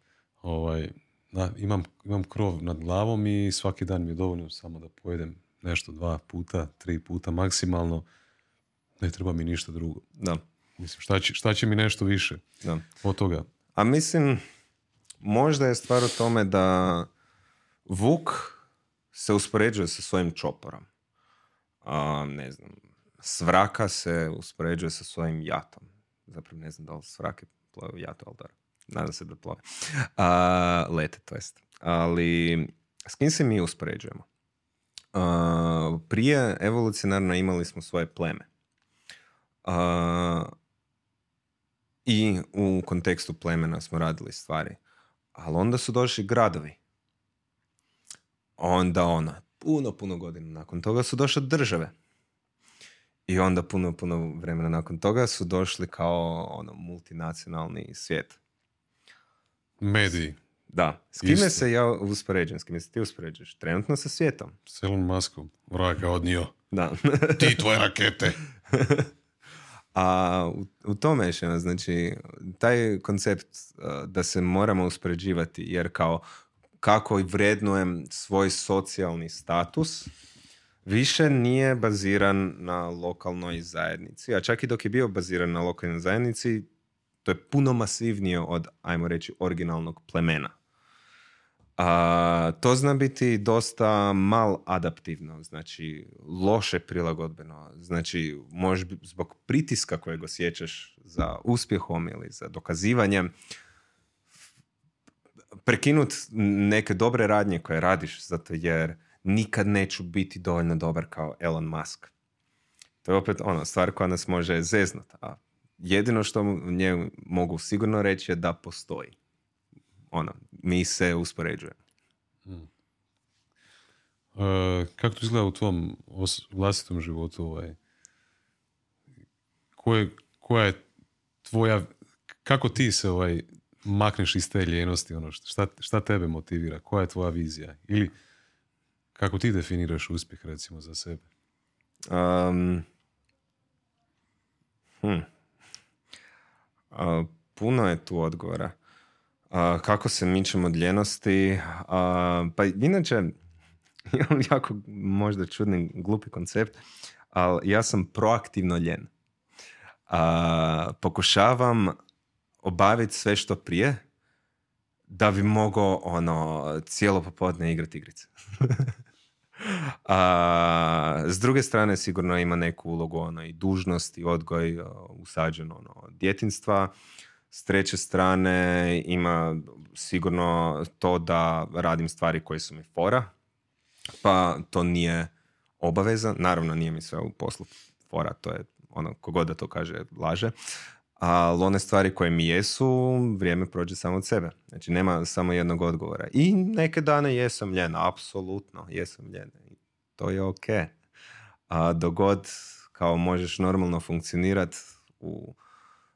ovaj, da, imam, imam krov nad glavom i svaki dan mi je dovoljno samo da pojedem nešto dva puta, tri puta maksimalno. Ne treba mi ništa drugo. Da. Mislim, šta će, šta će mi nešto više da. od toga? A mislim, možda je stvar u tome da Vuk se uspoređuje sa svojim čoporom. A, ne znam, Svraka se uspoređuje sa svojim jatom. Zapravo ne znam da li svrake plove u jatu, ali nadam se da plove. A, lete, to jest. Ali s kim se mi uspoređujemo? Prije evolucionarno imali smo svoje pleme. A, I u kontekstu plemena smo radili stvari. Ali onda su došli gradovi. Onda ona, puno, puno godina nakon toga su došle države. I onda puno, puno vremena nakon toga su došli kao ono multinacionalni svijet. Mediji. Da. S kime se ja uspoređujem? S kime se ti uspoređuješ? Trenutno sa svijetom. S Elon Muskom. Vraka odnio. Da. ti tvoje rakete. A u, u tome je znači, taj koncept uh, da se moramo uspoređivati, jer kao kako vrednujem svoj socijalni status, više nije baziran na lokalnoj zajednici. A čak i dok je bio baziran na lokalnoj zajednici, to je puno masivnije od, ajmo reći, originalnog plemena. A, to zna biti dosta mal adaptivno, znači loše prilagodbeno, znači možeš zbog pritiska kojeg osjećaš za uspjehom ili za dokazivanjem prekinut neke dobre radnje koje radiš zato jer nikad neću biti dovoljno dobar kao Elon Musk. To je opet ono, stvar koja nas može zeznat, a jedino što nje mogu sigurno reći je da postoji. Ono, mi se uspoređujemo. Hmm. E, kako to izgleda u tvom os- vlastitom životu ovaj, koje, koja je tvoja, kako ti se ovaj, makneš iz te ljenosti, ono, šta, šta tebe motivira, koja je tvoja vizija ili kako ti definiraš uspjeh recimo za sebe? Um, hm. Puno je tu odgovora. A, kako se mičem od ljenosti? A, pa inače, imam jako možda čudni, glupi koncept, ali ja sam proaktivno ljen. A, pokušavam obaviti sve što prije da bi mogao ono cijelo popodne igrati igrice. A, s druge strane sigurno ima neku ulogu ono, i dužnost i odgoj uh, usađen ono, od djetinstva. S treće strane ima sigurno to da radim stvari koje su mi fora, pa to nije obaveza. Naravno nije mi sve u poslu fora, to je ono, kogod da to kaže, laže. Ali one stvari koje mi jesu, vrijeme prođe samo od sebe. Znači, nema samo jednog odgovora. I neke dane jesam ljen, apsolutno jesam ljen. I to je ok. A dogod kao možeš normalno funkcionirati u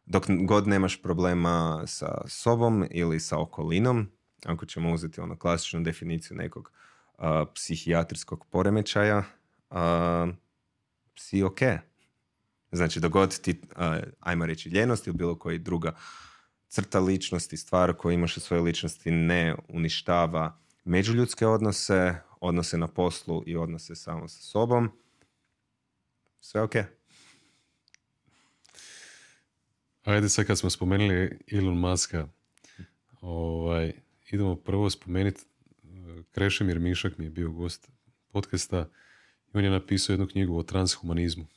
dok god nemaš problema sa sobom ili sa okolinom, ako ćemo uzeti ono klasičnu definiciju nekog a, psihijatrijskog poremećaja, a, si ok. Znači, dok god ti, ajmo reći, ljenost ili bilo koji druga crta ličnosti, stvar koju imaš u svojoj ličnosti ne uništava međuljudske odnose, odnose na poslu i odnose samo sa sobom, sve ok. Ajde sad kad smo spomenuli Elon Muska, ovaj, idemo prvo spomenuti, Krešimir Mišak mi je bio gost podcasta i on je napisao jednu knjigu o transhumanizmu.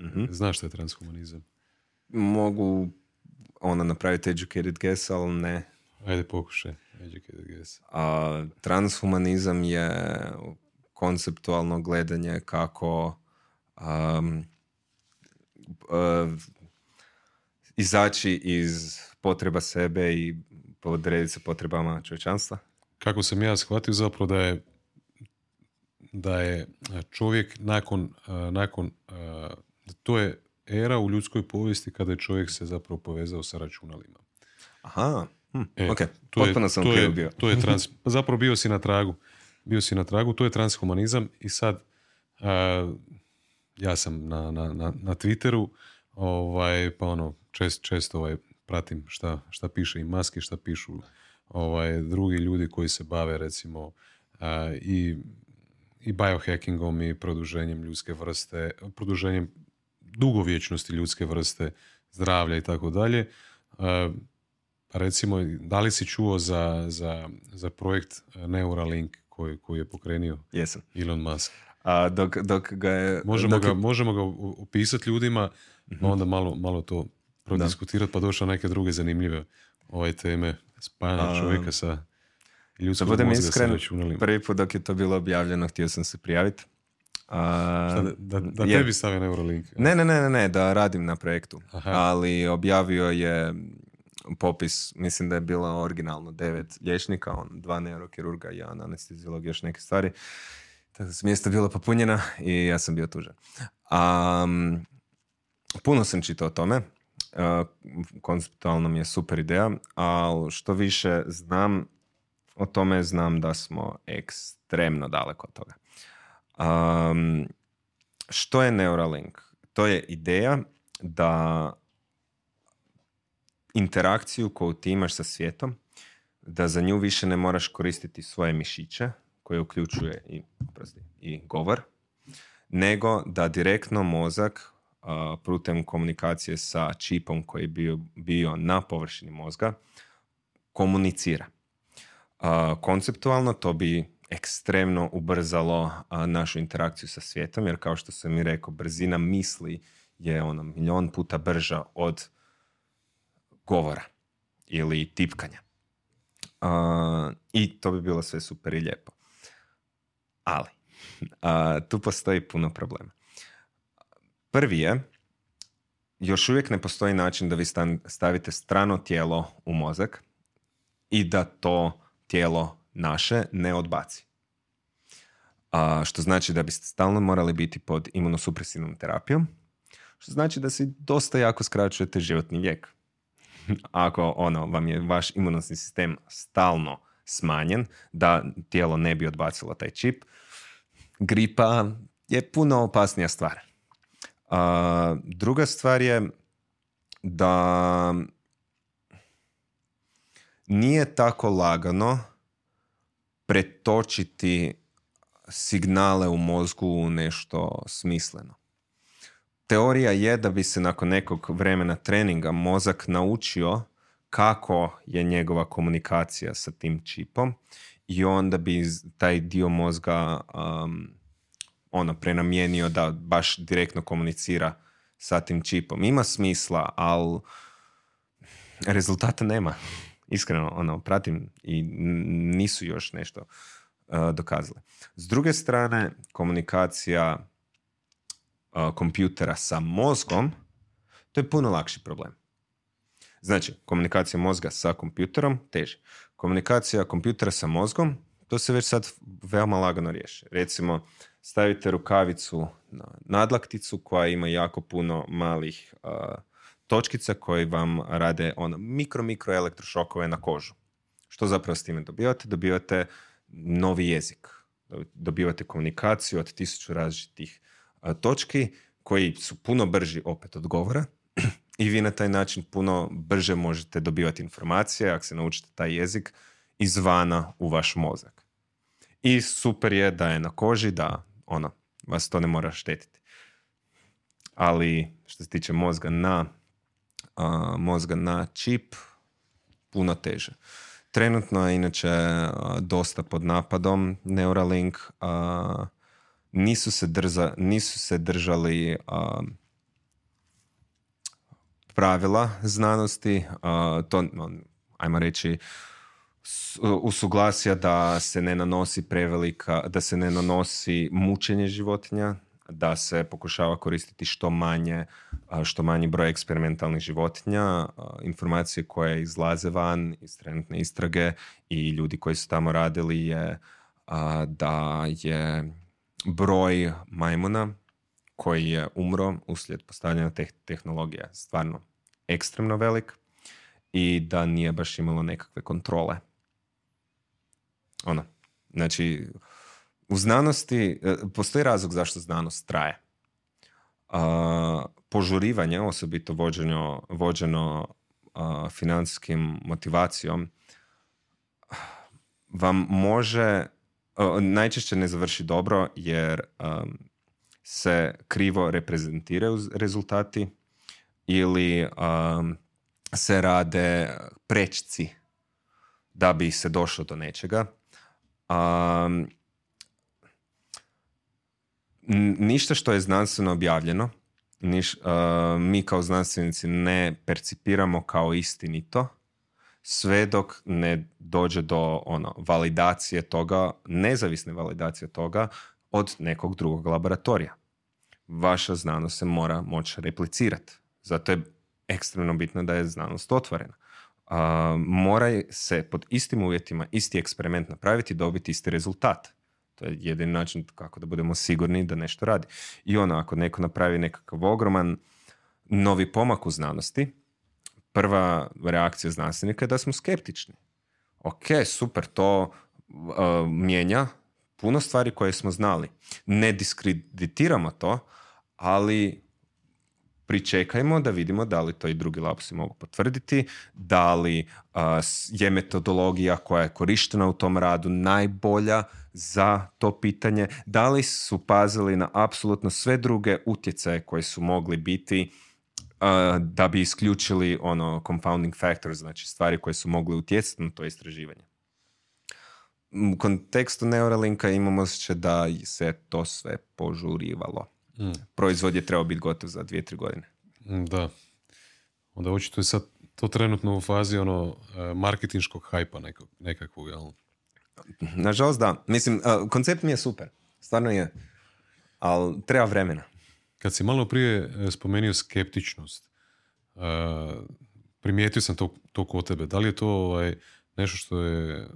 Mhm. Znaš što je transhumanizam? Mogu ono napraviti educated guess, ali ne. Ajde pokušaj. Educated guess. A, transhumanizam je konceptualno gledanje kako um, uh, izaći iz potreba sebe i podrediti se potrebama čovječanstva. Kako sam ja shvatio zapravo da je da je čovjek nakon, nakon to je era u ljudskoj povijesti kada je čovjek se zapravo povezao sa računalima. Aha, hm, E, ok, to je- sam to je, bio. To je trans, zapravo bio si na tragu. Bio si na tragu, to je transhumanizam i sad a, ja sam na, na, na, na Twitteru ovaj, pa ono, čest, često ovaj, pratim šta, šta piše i Maski, šta pišu ovaj, drugi ljudi koji se bave recimo a, i, i biohackingom i produženjem ljudske vrste, produženjem dugovječnosti ljudske vrste, zdravlja i tako dalje. A, recimo, da li si čuo za, za, za projekt Neuralink koji, koji je pokrenio Jesam. Elon Musk? A dok, dok ga je... Možemo dok ga, možemo ga opisati ljudima, pa onda malo, malo to prodiskutirati, pa došla neke druge zanimljive ovaj teme spajanja čovjeka sa Da ljudskog budem mozga sa iskren, prvi put dok je to bilo objavljeno, htio sam se prijaviti. A, Šta, da, da, je- tebi stave Neuralink. Ne, ne, ne, ne, ne, da radim na projektu. Aha. Ali objavio je popis, mislim da je bilo originalno devet liječnika, on, dva neurokirurga jedan anestezilog, još neke stvari. Tako su mjesta bila popunjena i ja sam bio tužan. Um, puno sam čitao o tome. Uh, konceptualno mi je super ideja, ali što više znam o tome, znam da smo ekstremno daleko od toga. Um, što je Neuralink? To je ideja da interakciju koju ti imaš sa svijetom, da za nju više ne moraš koristiti svoje mišiće, koje uključuje i, oprosti, i govor, nego da direktno mozak putem komunikacije sa čipom koji je bio, bio na površini mozga komunicira. A, konceptualno to bi ekstremno ubrzalo a, našu interakciju sa svijetom, jer kao što sam i rekao, brzina misli je ono milion puta brža od govora ili tipkanja. A, I to bi bilo sve super i lijepo. Ali, a, tu postoji puno problema. Prvi je, još uvijek ne postoji način da vi stavite strano tijelo u mozak i da to tijelo naše ne odbaci. a, što znači da biste stalno morali biti pod imunosupresivnom terapijom, što znači da si dosta jako skraćujete životni vijek. Ako ono, vam je vaš imunosni sistem stalno smanjen, da tijelo ne bi odbacilo taj čip, gripa je puno opasnija stvar. A, druga stvar je da nije tako lagano pretočiti signale u mozgu u nešto smisleno. Teorija je da bi se nakon nekog vremena treninga mozak naučio kako je njegova komunikacija sa tim čipom i onda bi taj dio mozga um, ono prenamijenio da baš direktno komunicira sa tim čipom. Ima smisla, ali rezultata nema. Iskreno, ono, pratim i nisu još nešto uh, dokazale. S druge strane, komunikacija uh, kompjutera sa mozgom, to je puno lakši problem. Znači, komunikacija mozga sa kompjuterom teži. Komunikacija kompjutera sa mozgom, to se već sad veoma lagano riješi. Recimo, stavite rukavicu na nadlakticu koja ima jako puno malih točkica koji vam rade ono mikro, mikro elektrošokove na kožu. Što zapravo s time dobivate? Dobivate novi jezik. Dobivate komunikaciju od tisuću različitih točki koji su puno brži opet od govora i vi na taj način puno brže možete dobivati informacije ako se naučite taj jezik izvana u vaš mozak. I super je da je na koži, da ono, vas to ne mora štetiti. Ali što se tiče mozga na mozga na čip, puno teže. Trenutno je inače dosta pod napadom Neuralink. nisu, se drza, nisu se držali pravila znanosti, to, ajmo reći, usuglasja da se ne nanosi prevelika, da se ne nanosi mučenje životinja, da se pokušava koristiti što manje, što manji broj eksperimentalnih životinja, informacije koje izlaze van iz trenutne istrage i ljudi koji su tamo radili je da je broj majmuna koji je umro uslijed postavljanja teh tehnologija stvarno ekstremno velik i da nije baš imalo nekakve kontrole. Ono, znači, u znanosti, e, postoji razlog zašto znanost traje. požurivanje, osobito vođeno, vođeno financijskim motivacijom, vam može, najčešće ne završi dobro jer se krivo reprezentiraju rezultati ili se rade prečci da bi se došlo do nečega. Ništa što je znanstveno objavljeno, niš, mi kao znanstvenici ne percipiramo kao istinito, sve dok ne dođe do ono, validacije toga, nezavisne validacije toga od nekog drugog laboratorija. Vaša znanost se mora moći replicirati. Zato je ekstremno bitno da je znanost otvorena. Uh, mora se pod istim uvjetima isti eksperiment napraviti i dobiti isti rezultat. To je jedini način kako da budemo sigurni da nešto radi. I ono, ako neko napravi nekakav ogroman novi pomak u znanosti, prva reakcija znanstvenika je da smo skeptični. Ok, super, to uh, mijenja puno stvari koje smo znali. Ne diskreditiramo to, ali pričekajmo da vidimo da li to i drugi lapsi mogu potvrditi, da li je metodologija koja je korištena u tom radu najbolja za to pitanje, da li su pazili na apsolutno sve druge utjecaje koje su mogli biti da bi isključili ono confounding factors, znači stvari koje su mogli utjecati na to istraživanje. U kontekstu Neuralinka imamo osjećaj da se to sve požurivalo. Mm. Proizvod je trebao biti gotov za dvije, tri godine. Mm, da. Onda očito je sad to trenutno u fazi ono e, marketinškog hajpa nekog, nekakvog, jel? Nažalost da. Mislim, e, koncept mi je super. Stvarno je. Ali treba vremena. Kad si malo prije e, spomenuo skeptičnost, primijetio sam to, to kod tebe. Da li je to ovaj, nešto što je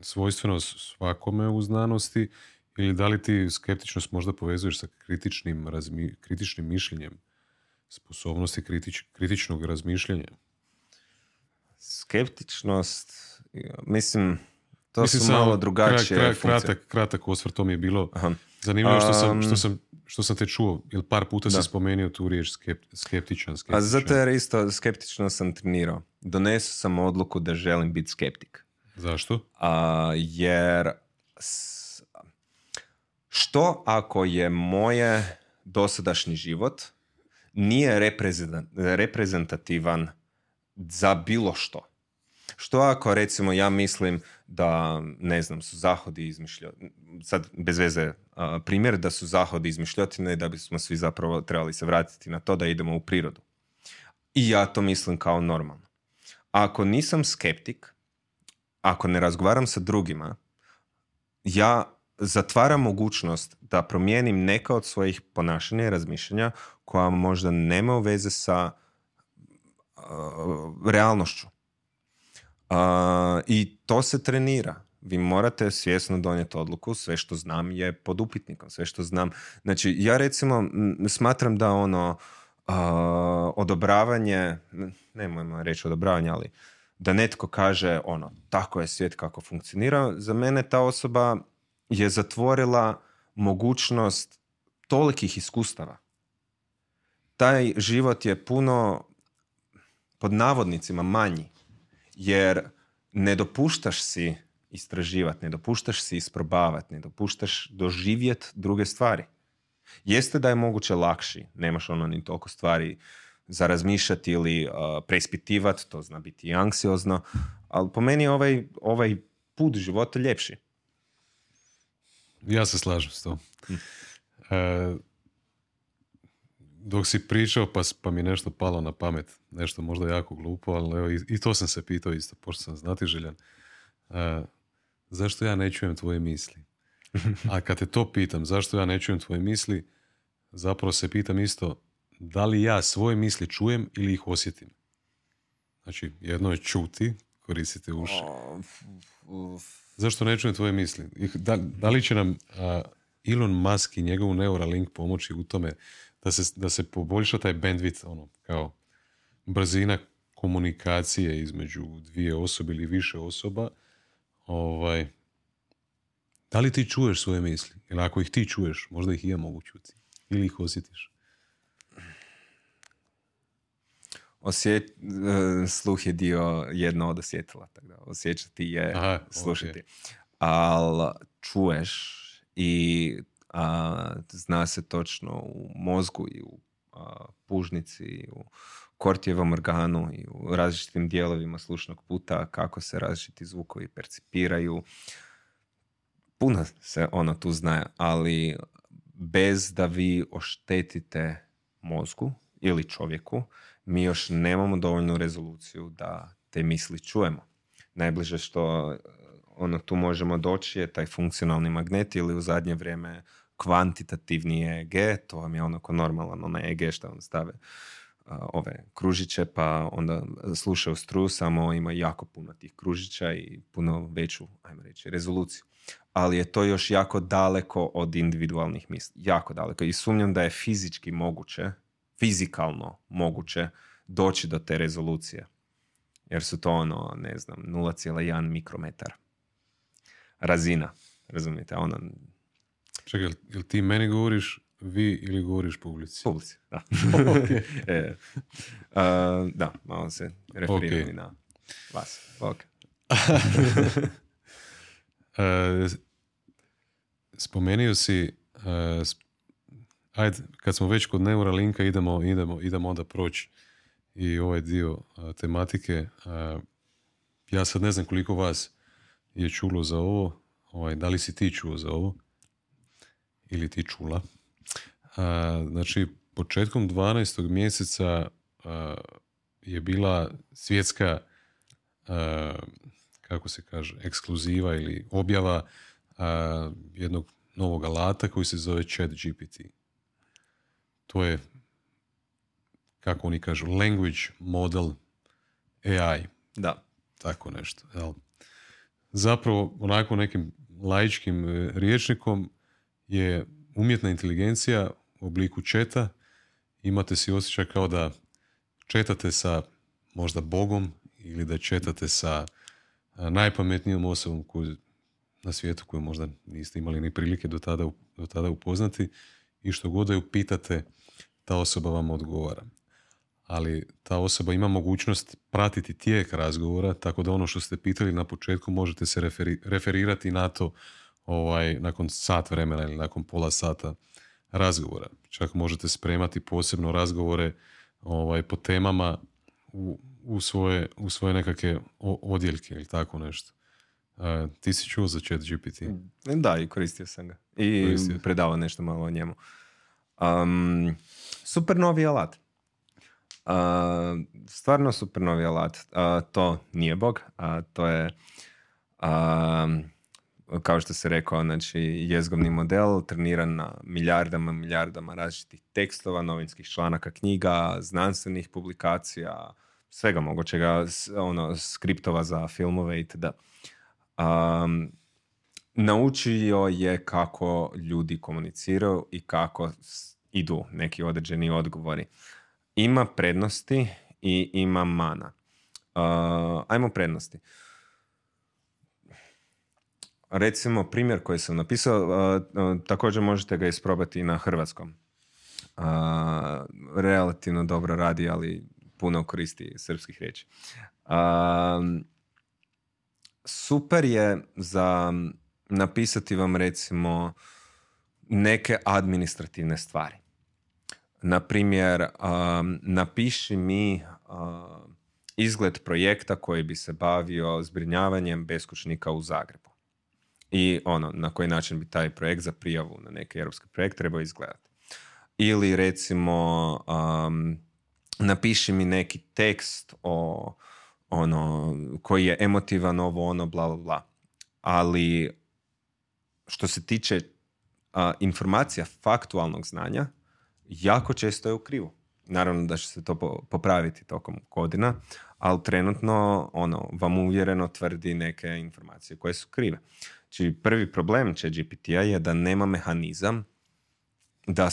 svojstveno svakome u znanosti ili da li ti skeptičnost možda povezuješ sa kritičnim, razmi, kritičnim mišljenjem, sposobnosti kritič, kritičnog razmišljanja? Skeptičnost, mislim, to mislim, su malo drugačije kra, kra, kratak, kratak osvrt, to mi je bilo Aha. zanimljivo što sam, što, sam, što sam te čuo, jer par puta da. si spomenuo tu riječ skeptičan, skeptičan. A zato jer isto skeptično sam trenirao. Donesu sam odluku da želim biti skeptik. Zašto? A, jer što ako je moje dosadašnji život nije reprezentativan za bilo što? Što ako recimo ja mislim da ne znam su zahodi izmišljotine, sad bez veze primjer da su zahodi izmišljotine i da bismo svi zapravo trebali se vratiti na to da idemo u prirodu. I ja to mislim kao normalno. Ako nisam skeptik, ako ne razgovaram sa drugima, ja zatvaram mogućnost da promijenim neka od svojih ponašanja i razmišljanja koja možda nema veze sa uh, realnošću. Uh, I to se trenira. Vi morate svjesno donijeti odluku, sve što znam je pod upitnikom, sve što znam. Znači, ja recimo smatram da ono uh, odobravanje, nemojmo reći odobravanje, ali da netko kaže ono, tako je svijet kako funkcionira, za mene ta osoba je zatvorila mogućnost tolikih iskustava. Taj život je puno pod navodnicima manji, jer ne dopuštaš si istraživati, ne dopuštaš si isprobavati, ne dopuštaš doživjeti druge stvari. Jeste da je moguće lakši, nemaš ono ni toliko stvari za razmišljati ili uh, preispitivati, to zna biti i anksiozno, ali po meni je ovaj, ovaj put života ljepši. Ja se slažem s tom. Hm. E, dok si pričao pa, pa mi nešto palo na pamet, nešto možda jako glupo, ali evo, i, i to sam se pitao isto, pošto sam znati željan. E, zašto ja ne čujem tvoje misli? A kad te to pitam, zašto ja ne čujem tvoje misli, zapravo se pitam isto, da li ja svoje misli čujem ili ih osjetim? Znači, jedno je čuti, koristite uši. Zašto ne čujem tvoje misli? Da, da li će nam uh, Elon Musk i njegov Neuralink pomoći u tome da se, da se poboljša taj bandwidth, ono, kao brzina komunikacije između dvije osobe ili više osoba, ovaj, da li ti čuješ svoje misli? Ili ako ih ti čuješ, možda ih i ja mogu čuti. Ili ih osjetiš? Osjet, e, sluh je dio jedno od osjetila, tako da osjećati je Aha, slušati. Okay. Ali čuješ i a, zna se točno u mozgu i u a, pužnici i u kortijevom organu i u različitim dijelovima slušnog puta kako se različiti zvukovi percipiraju. Puno se ono tu zna, ali bez da vi oštetite mozgu ili čovjeku, mi još nemamo dovoljnu rezoluciju da te misli čujemo. Najbliže što ono tu možemo doći je taj funkcionalni magnet ili u zadnje vrijeme kvantitativni EEG, to vam je ono ko normalan onaj EEG što vam stave ove kružiće pa onda slušaju struju, samo ima jako puno tih kružića i puno veću, ajmo reći, rezoluciju. Ali je to još jako daleko od individualnih misli. Jako daleko. I sumnjam da je fizički moguće fizikalno moguće doći do te rezolucije. Jer su to ono, ne znam, 0,1 mikrometar. Razina, razumijete, ono... Čekaj, jel ti meni govoriš vi ili govoriš publici? Publici, da. e, da, malo se referirali okay. na vas. Ok. e, spomenio si e, ajde, kad smo već kod Neuralinka, idemo, idemo, idemo onda proći i ovaj dio tematike. ja sad ne znam koliko vas je čulo za ovo, ovaj, da li si ti čuo za ovo ili ti čula. znači, početkom 12. mjeseca je bila svjetska kako se kaže, ekskluziva ili objava jednog novog alata koji se zove Chat GPT to je kako oni kažu, language model AI. Da. Tako nešto. Jel? Zapravo, onako nekim laičkim e, riječnikom, je umjetna inteligencija u obliku četa. Imate si osjećaj kao da četate sa možda Bogom ili da četate sa najpametnijom osobom koju, na svijetu koju možda niste imali ni prilike do tada, do tada upoznati i što god da ju pitate, ta osoba vam odgovara. Ali ta osoba ima mogućnost pratiti tijek razgovora, tako da ono što ste pitali na početku možete se referirati na to ovaj, nakon sat vremena ili nakon pola sata razgovora. Čak možete spremati posebno razgovore ovaj, po temama u, u, svoje, u svoje nekakve odjeljke ili tako nešto. ti si čuo za chat GPT? Da, i koristio sam ga. I koristio. predavao nešto malo o njemu. Um, super novi alat. Uh, stvarno super novi alat. to nije bog, a to je kao što se rekao, znači jezgovni model treniran na milijardama, milijardama različitih tekstova, novinskih članaka, knjiga, znanstvenih publikacija, svega mogućega, ono, skriptova za filmove itd. Um, naučio je kako ljudi komuniciraju i kako idu neki određeni odgovori. Ima prednosti i ima mana. Uh, ajmo prednosti. Recimo, primjer koji sam napisao, također možete ga isprobati i na hrvatskom. relativno dobro radi, ali puno koristi srpskih riječi. super je za napisati vam recimo neke administrativne stvari. Na primjer, napiši mi izgled projekta koji bi se bavio zbrinjavanjem beskućnika u Zagrebu i ono, na koji način bi taj projekt za prijavu na neki europski projekt trebao izgledati. Ili recimo um, napiši mi neki tekst o ono koji je emotivan ovo ono bla bla bla. Ali što se tiče informacija faktualnog znanja jako često je u krivu. Naravno da će se to popraviti tokom godina, ali trenutno ono vam uvjereno tvrdi neke informacije koje su krive. Znači, prvi problem će GPT-a je da nema mehanizam da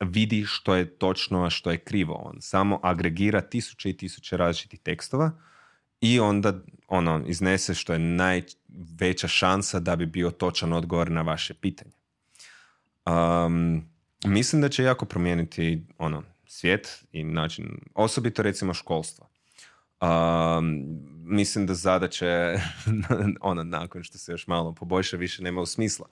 vidi što je točno, a što je krivo. On samo agregira tisuće i tisuće različitih tekstova i onda ono iznese što je najveća šansa da bi bio točan odgovor na vaše pitanje. Um, mislim da će jako promijeniti ono svijet i način, osobito recimo školstvo. Um, mislim da zadaće, ono, nakon što se još malo poboljša, više nema u smisla.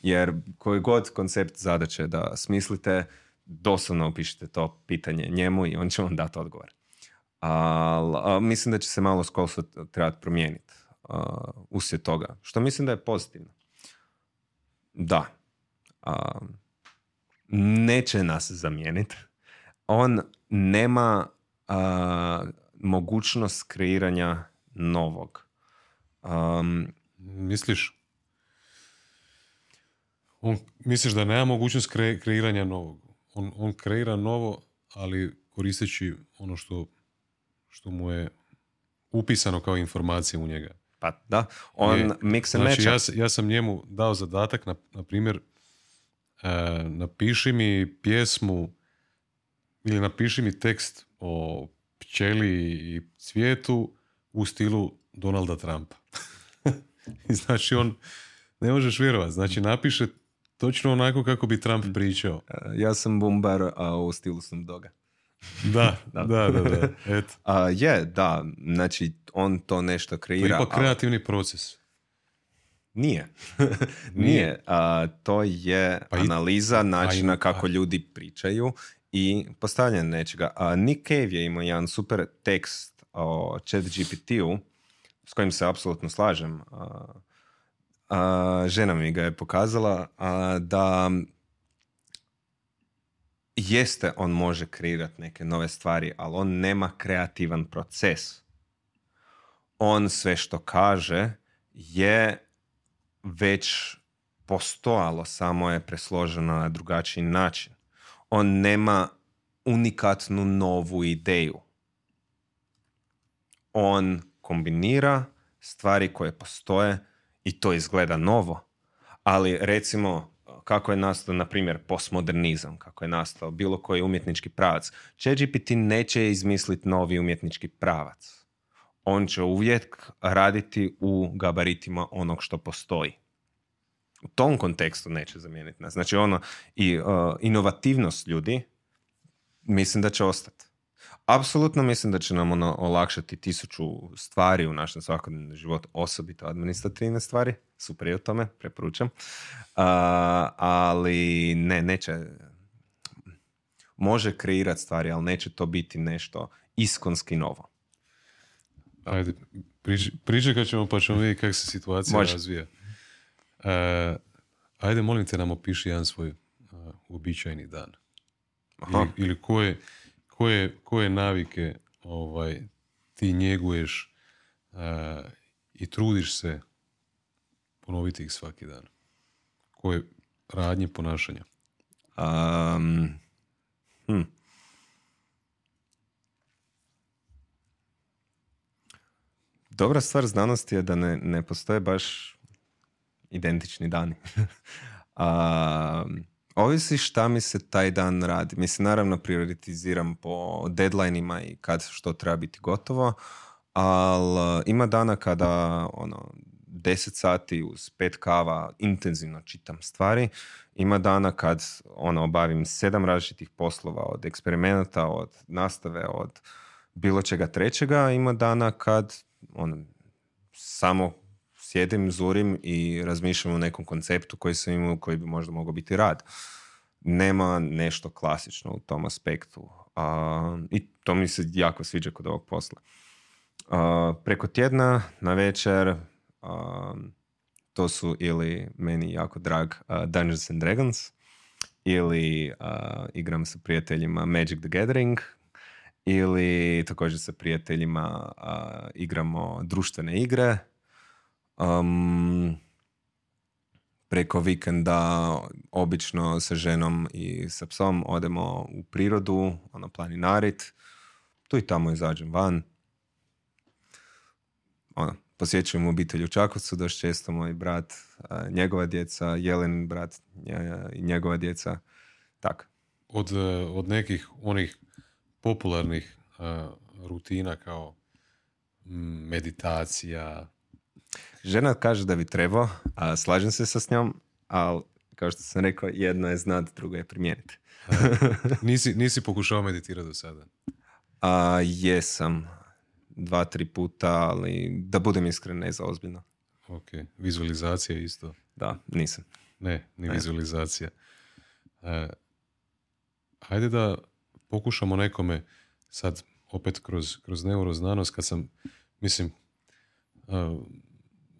Jer koji god koncept zadaće da smislite, doslovno opišite to pitanje njemu i on će vam dati odgovor. Ali mislim da će se malo školstvo trebati promijeniti uh, uslijed toga. Što mislim da je pozitivno. Da. neće nas zamijeniti. On nema mogućnost kreiranja novog. Um, Misliš? On, misliš da nema mogućnost kreiranja novog? On, on kreira novo, ali koristeći ono što, što mu je upisano kao informacija u njega. Pa da, on je, mix and znači, ja, ja, sam njemu dao zadatak, na, na primjer, e, napiši mi pjesmu ili napiši mi tekst o pčeli i cvijetu u stilu Donalda Trumpa. znači on, ne možeš vjerovati, znači napiše točno onako kako bi Trump pričao. E, ja sam bombar, a u stilu sam doga. da, da, da, da, Eto. A, je, da, znači on to nešto kreira. To je ipak kreativni proces. Nije. Nije. A, to je pa analiza načina kako ljudi pričaju i postavljanje nečega. A Nick Cave je imao jedan super tekst o chat GPT-u s kojim se apsolutno slažem. A, a, žena mi ga je pokazala a, da jeste on može kreirati neke nove stvari, ali on nema kreativan proces. On sve što kaže je već postojalo, samo je presloženo na drugačiji način on nema unikatnu novu ideju. On kombinira stvari koje postoje i to izgleda novo. Ali recimo kako je nastao, na primjer, postmodernizam, kako je nastao bilo koji umjetnički pravac. ChatGPT neće izmisliti novi umjetnički pravac. On će uvijek raditi u gabaritima onog što postoji. U tom kontekstu neće zamijeniti nas. Znači ono, i uh, inovativnost ljudi, mislim da će ostati. Apsolutno mislim da će nam ono olakšati tisuću stvari u našem svakodnevnom životu, osobito administrativne stvari, super je o tome, preporučam. ali ne, neće, može kreirati stvari, ali neće to biti nešto iskonski novo. Ajde, pričekat ćemo pa ćemo vidjeti kako se situacija može. razvija. Uh, ajde, molim te nam opiši jedan svoj uh, uobičajeni dan. Ili, ili koje, koje, koje navike ovaj, ti njeguješ uh, i trudiš se ponoviti ih svaki dan? Koje radnje ponašanja? Um, hm. Dobra stvar znanosti je da ne, ne postoje baš identični dani. um, Ovisi šta mi se taj dan radi. Mislim, naravno prioritiziram po deadlineima i kad što treba biti gotovo, ali ima dana kada ono, 10 sati uz pet kava intenzivno čitam stvari. Ima dana kad ono, obavim sedam različitih poslova od eksperimenata, od nastave, od bilo čega trećega. Ima dana kad ono, samo sjedim, zurim i razmišljam o nekom konceptu koji sam imao, koji bi možda mogao biti rad. Nema nešto klasično u tom aspektu. I to mi se jako sviđa kod ovog posla. preko tjedna, na večer, to su ili meni jako drag Dungeons and Dragons, ili igram sa prijateljima Magic the Gathering, ili također sa prijateljima igramo društvene igre, Um, preko vikenda obično sa ženom i sa psom odemo u prirodu, ono planinarit, tu i tamo izađem van. Ono, posjećujem obitelj u Čakovcu, doš često moj brat, njegova djeca, Jelen brat i njegova djeca, tak. Od, e, od nekih onih popularnih rutina kao meditacija, Žena kaže da bi trebao, a slažem se sa s njom, ali kao što sam rekao, jedno je znat, drugo je primijeniti. nisi, nisi pokušao meditirati do sada? A, jesam. Dva, tri puta, ali da budem iskren, ne za ozbiljno. Ok. Vizualizacija isto? Da, nisam. Ne, ni vizualizacija. E, hajde da pokušamo nekome sad opet kroz, kroz neuroznanost kad sam, mislim,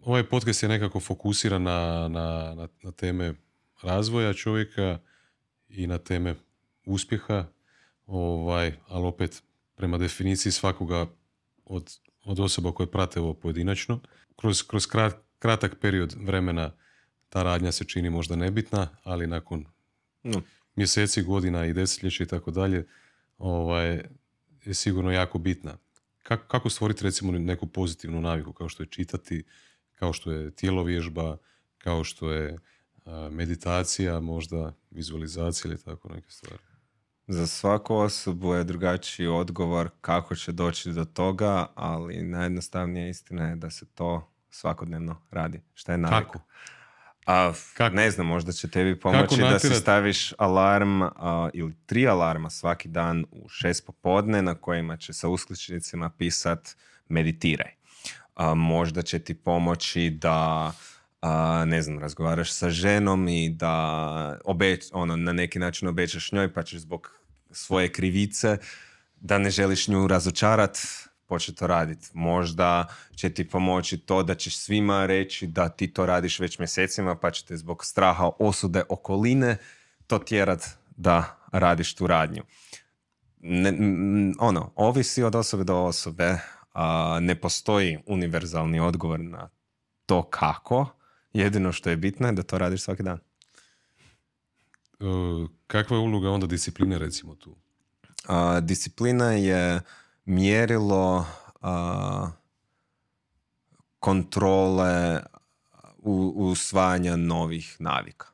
ovaj podcast je nekako fokusiran na, na, na, na teme razvoja čovjeka i na teme uspjeha, ovaj, ali opet prema definiciji svakoga od, od osoba koje prate ovo pojedinačno. Kroz, kroz kratak period vremena ta radnja se čini možda nebitna, ali nakon no. mjeseci, godina i desetljeća i tako dalje, ovaj, je sigurno jako bitna. Kako, kako stvoriti recimo neku pozitivnu naviku kao što je čitati, kao što je tijelovježba, kao što je meditacija, možda vizualizacija ili tako neke stvari. Za svaku osobu je drugačiji odgovor kako će doći do toga, ali najjednostavnija istina je da se to svakodnevno radi. Šta je navika? Kako? A, Kako? Ne znam, možda će tebi pomoći da si staviš alarm ili tri alarma svaki dan u šest popodne na kojima će sa uskličnicima pisat meditiraj a, možda će ti pomoći da a, ne znam, razgovaraš sa ženom i da obeć, ono, na neki način obećaš njoj pa ćeš zbog svoje krivice da ne želiš nju razočarat, početi to raditi. Možda će ti pomoći to da ćeš svima reći da ti to radiš već mjesecima pa ćete zbog straha osude okoline to tjerat da radiš tu radnju. Ne, ono, ovisi od osobe do osobe, ne postoji univerzalni odgovor na to kako. Jedino što je bitno je da to radiš svaki dan. E, kakva je uloga onda discipline recimo tu? A, disciplina je mjerilo a, kontrole u, usvajanja novih navika.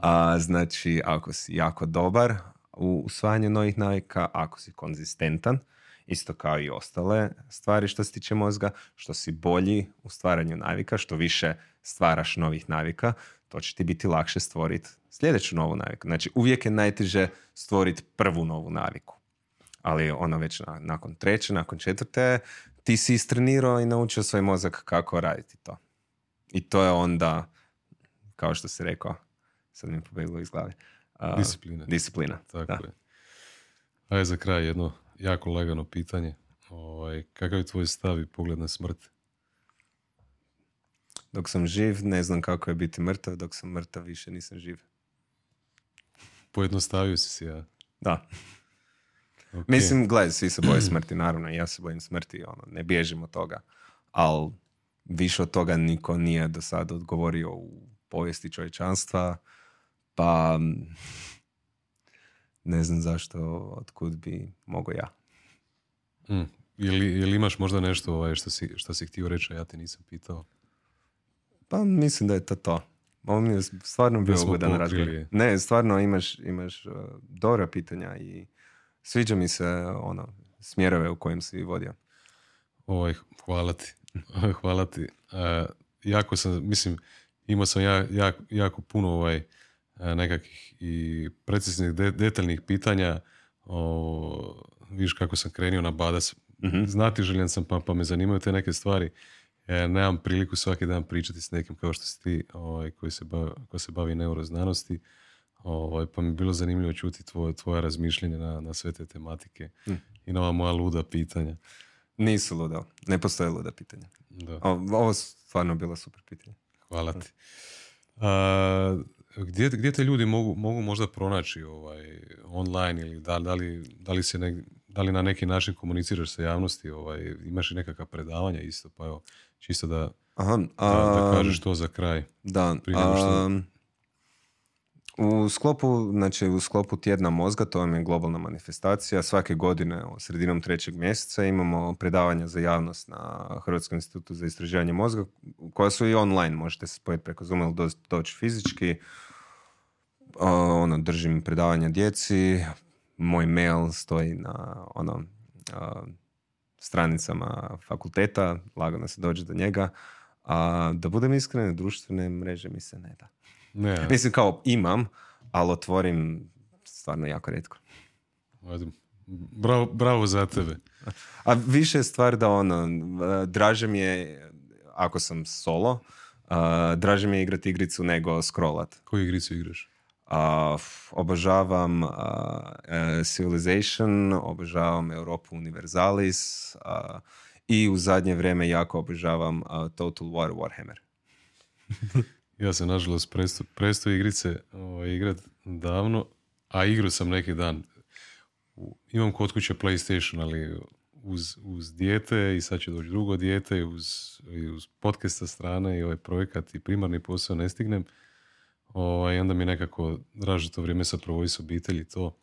A, znači, ako si jako dobar u usvajanju novih navika, ako si konzistentan, isto kao i ostale stvari što se tiče mozga, što si bolji u stvaranju navika, što više stvaraš novih navika, to će ti biti lakše stvoriti sljedeću novu naviku. Znači, uvijek je najteže stvoriti prvu novu naviku. Ali ono već nakon treće, nakon četvrte, ti si istrenirao i naučio svoj mozak kako raditi to. I to je onda, kao što si rekao, sad mi je pobeglo iz glave. disciplina. Disciplina, Tako je. Ajde za kraj jedno jako lagano pitanje. Ovaj, kakav je tvoj stav i pogled na smrt? Dok sam živ, ne znam kako je biti mrtav, dok sam mrtav, više nisam živ. Pojednostavio si se, ja. Da. Mislim, gledaj, svi se boje smrti, naravno, ja se bojim smrti, ono, ne bježim od toga, ali više od toga niko nije do sada odgovorio u povijesti čovječanstva, pa ne znam zašto, otkud bi mogo ja. Mm. Ili, imaš možda nešto ovaj, što, si, što si htio reći, a ja te nisam pitao? Pa mislim da je to to. Ovo mi je stvarno bio ugodan razgovor. Ne, stvarno imaš, imaš uh, dobra pitanja i sviđa mi se ono, smjerove u kojim si vodio. Ovaj, hvala ti. hvala ti. Uh, jako sam, mislim, imao sam ja, jako puno ovaj, uh, nekakvih i preciznih, detaljnih pitanja. O, viš kako sam krenio na badas. Mm-hmm. Znati željen sam pa, pa me zanimaju te neke stvari. E, nemam priliku svaki dan pričati s nekim kao što si ti ovaj, koji, se bavi, koji se bavi neuroznanosti. Ovaj, pa mi je bilo zanimljivo čuti tvoje, tvoje razmišljenje na, na sve te tematike hm. i na ova moja luda pitanja. Nisu luda, ne postoje luda pitanja. Da. ovo stvarno bilo super pitanje. Hvala ti. A, gdje, gdje te ljudi mogu, mogu možda pronaći ovaj, online ili da, da, li, da, li se ne, da li na neki način komuniciraš sa javnosti, ovaj, imaš i nekakva predavanja isto, pa evo, čisto da, Aha, da, kažeš to za kraj. Da, u sklopu, znači u sklopu tjedna mozga, to vam je globalna manifestacija, svake godine sredinom trećeg mjeseca imamo predavanja za javnost na Hrvatskom institutu za istraživanje mozga, koja su i online, možete se spojiti preko Zoom ili doći fizički. ono, držim predavanja djeci, moj mail stoji na ono, stranicama fakulteta, lagano se dođe do njega. A da budem iskren, društvene mreže mi se ne da. Ne. Mislim kao imam, ali otvorim stvarno jako redko. Bravo, bravo za tebe. A više je stvar da ono, draže mi je ako sam solo, uh, draže mi je igrati igricu nego scrollat. Koju igricu igraš? Uh, obožavam uh, Civilization, obožavam Europu Universalis uh, i u zadnje vrijeme jako obožavam Total War Warhammer. Ja sam nažalost presto, presto igrice ovaj, igrat davno, a igru sam neki dan. Imam kod kuće PlayStation, ali uz, uz dijete i sad će doći drugo dijete uz, uz podcasta strane i ovaj projekat i primarni posao ne stignem. Ovaj, onda mi nekako draže to vrijeme sa provoj s obitelji to.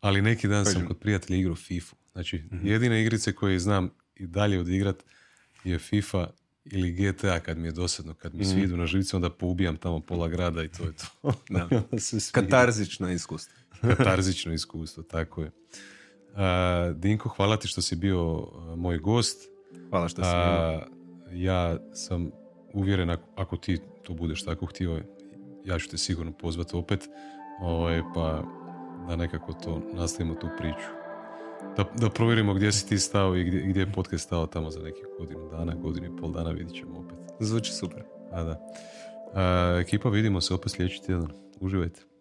Ali neki dan sam kod prijatelja igrao FIFA. Znači, mm jedine igrice koje znam i dalje odigrat je FIFA ili GTA kad mi je dosadno, kad mi svi mhm. idu na živce, onda poubijam tamo pola grada i to je to. Katarzično iskustvo. Katarzično iskustvo, tako je. Dinko, hvala ti što si bio moj gost. Hvala što si Ja sam uvjeren ako ti to budeš tako htio, ja ću te sigurno pozvati opet, ovaj, pa da nekako to nastavimo tu priču da, da provjerimo gdje si ti stao i gdje, gdje je podcast stao tamo za nekih godinu dana, godinu i pol dana, vidit ćemo opet. Zvuči super. A da. A, ekipa, vidimo se opet sljedeći tjedan. Uživajte.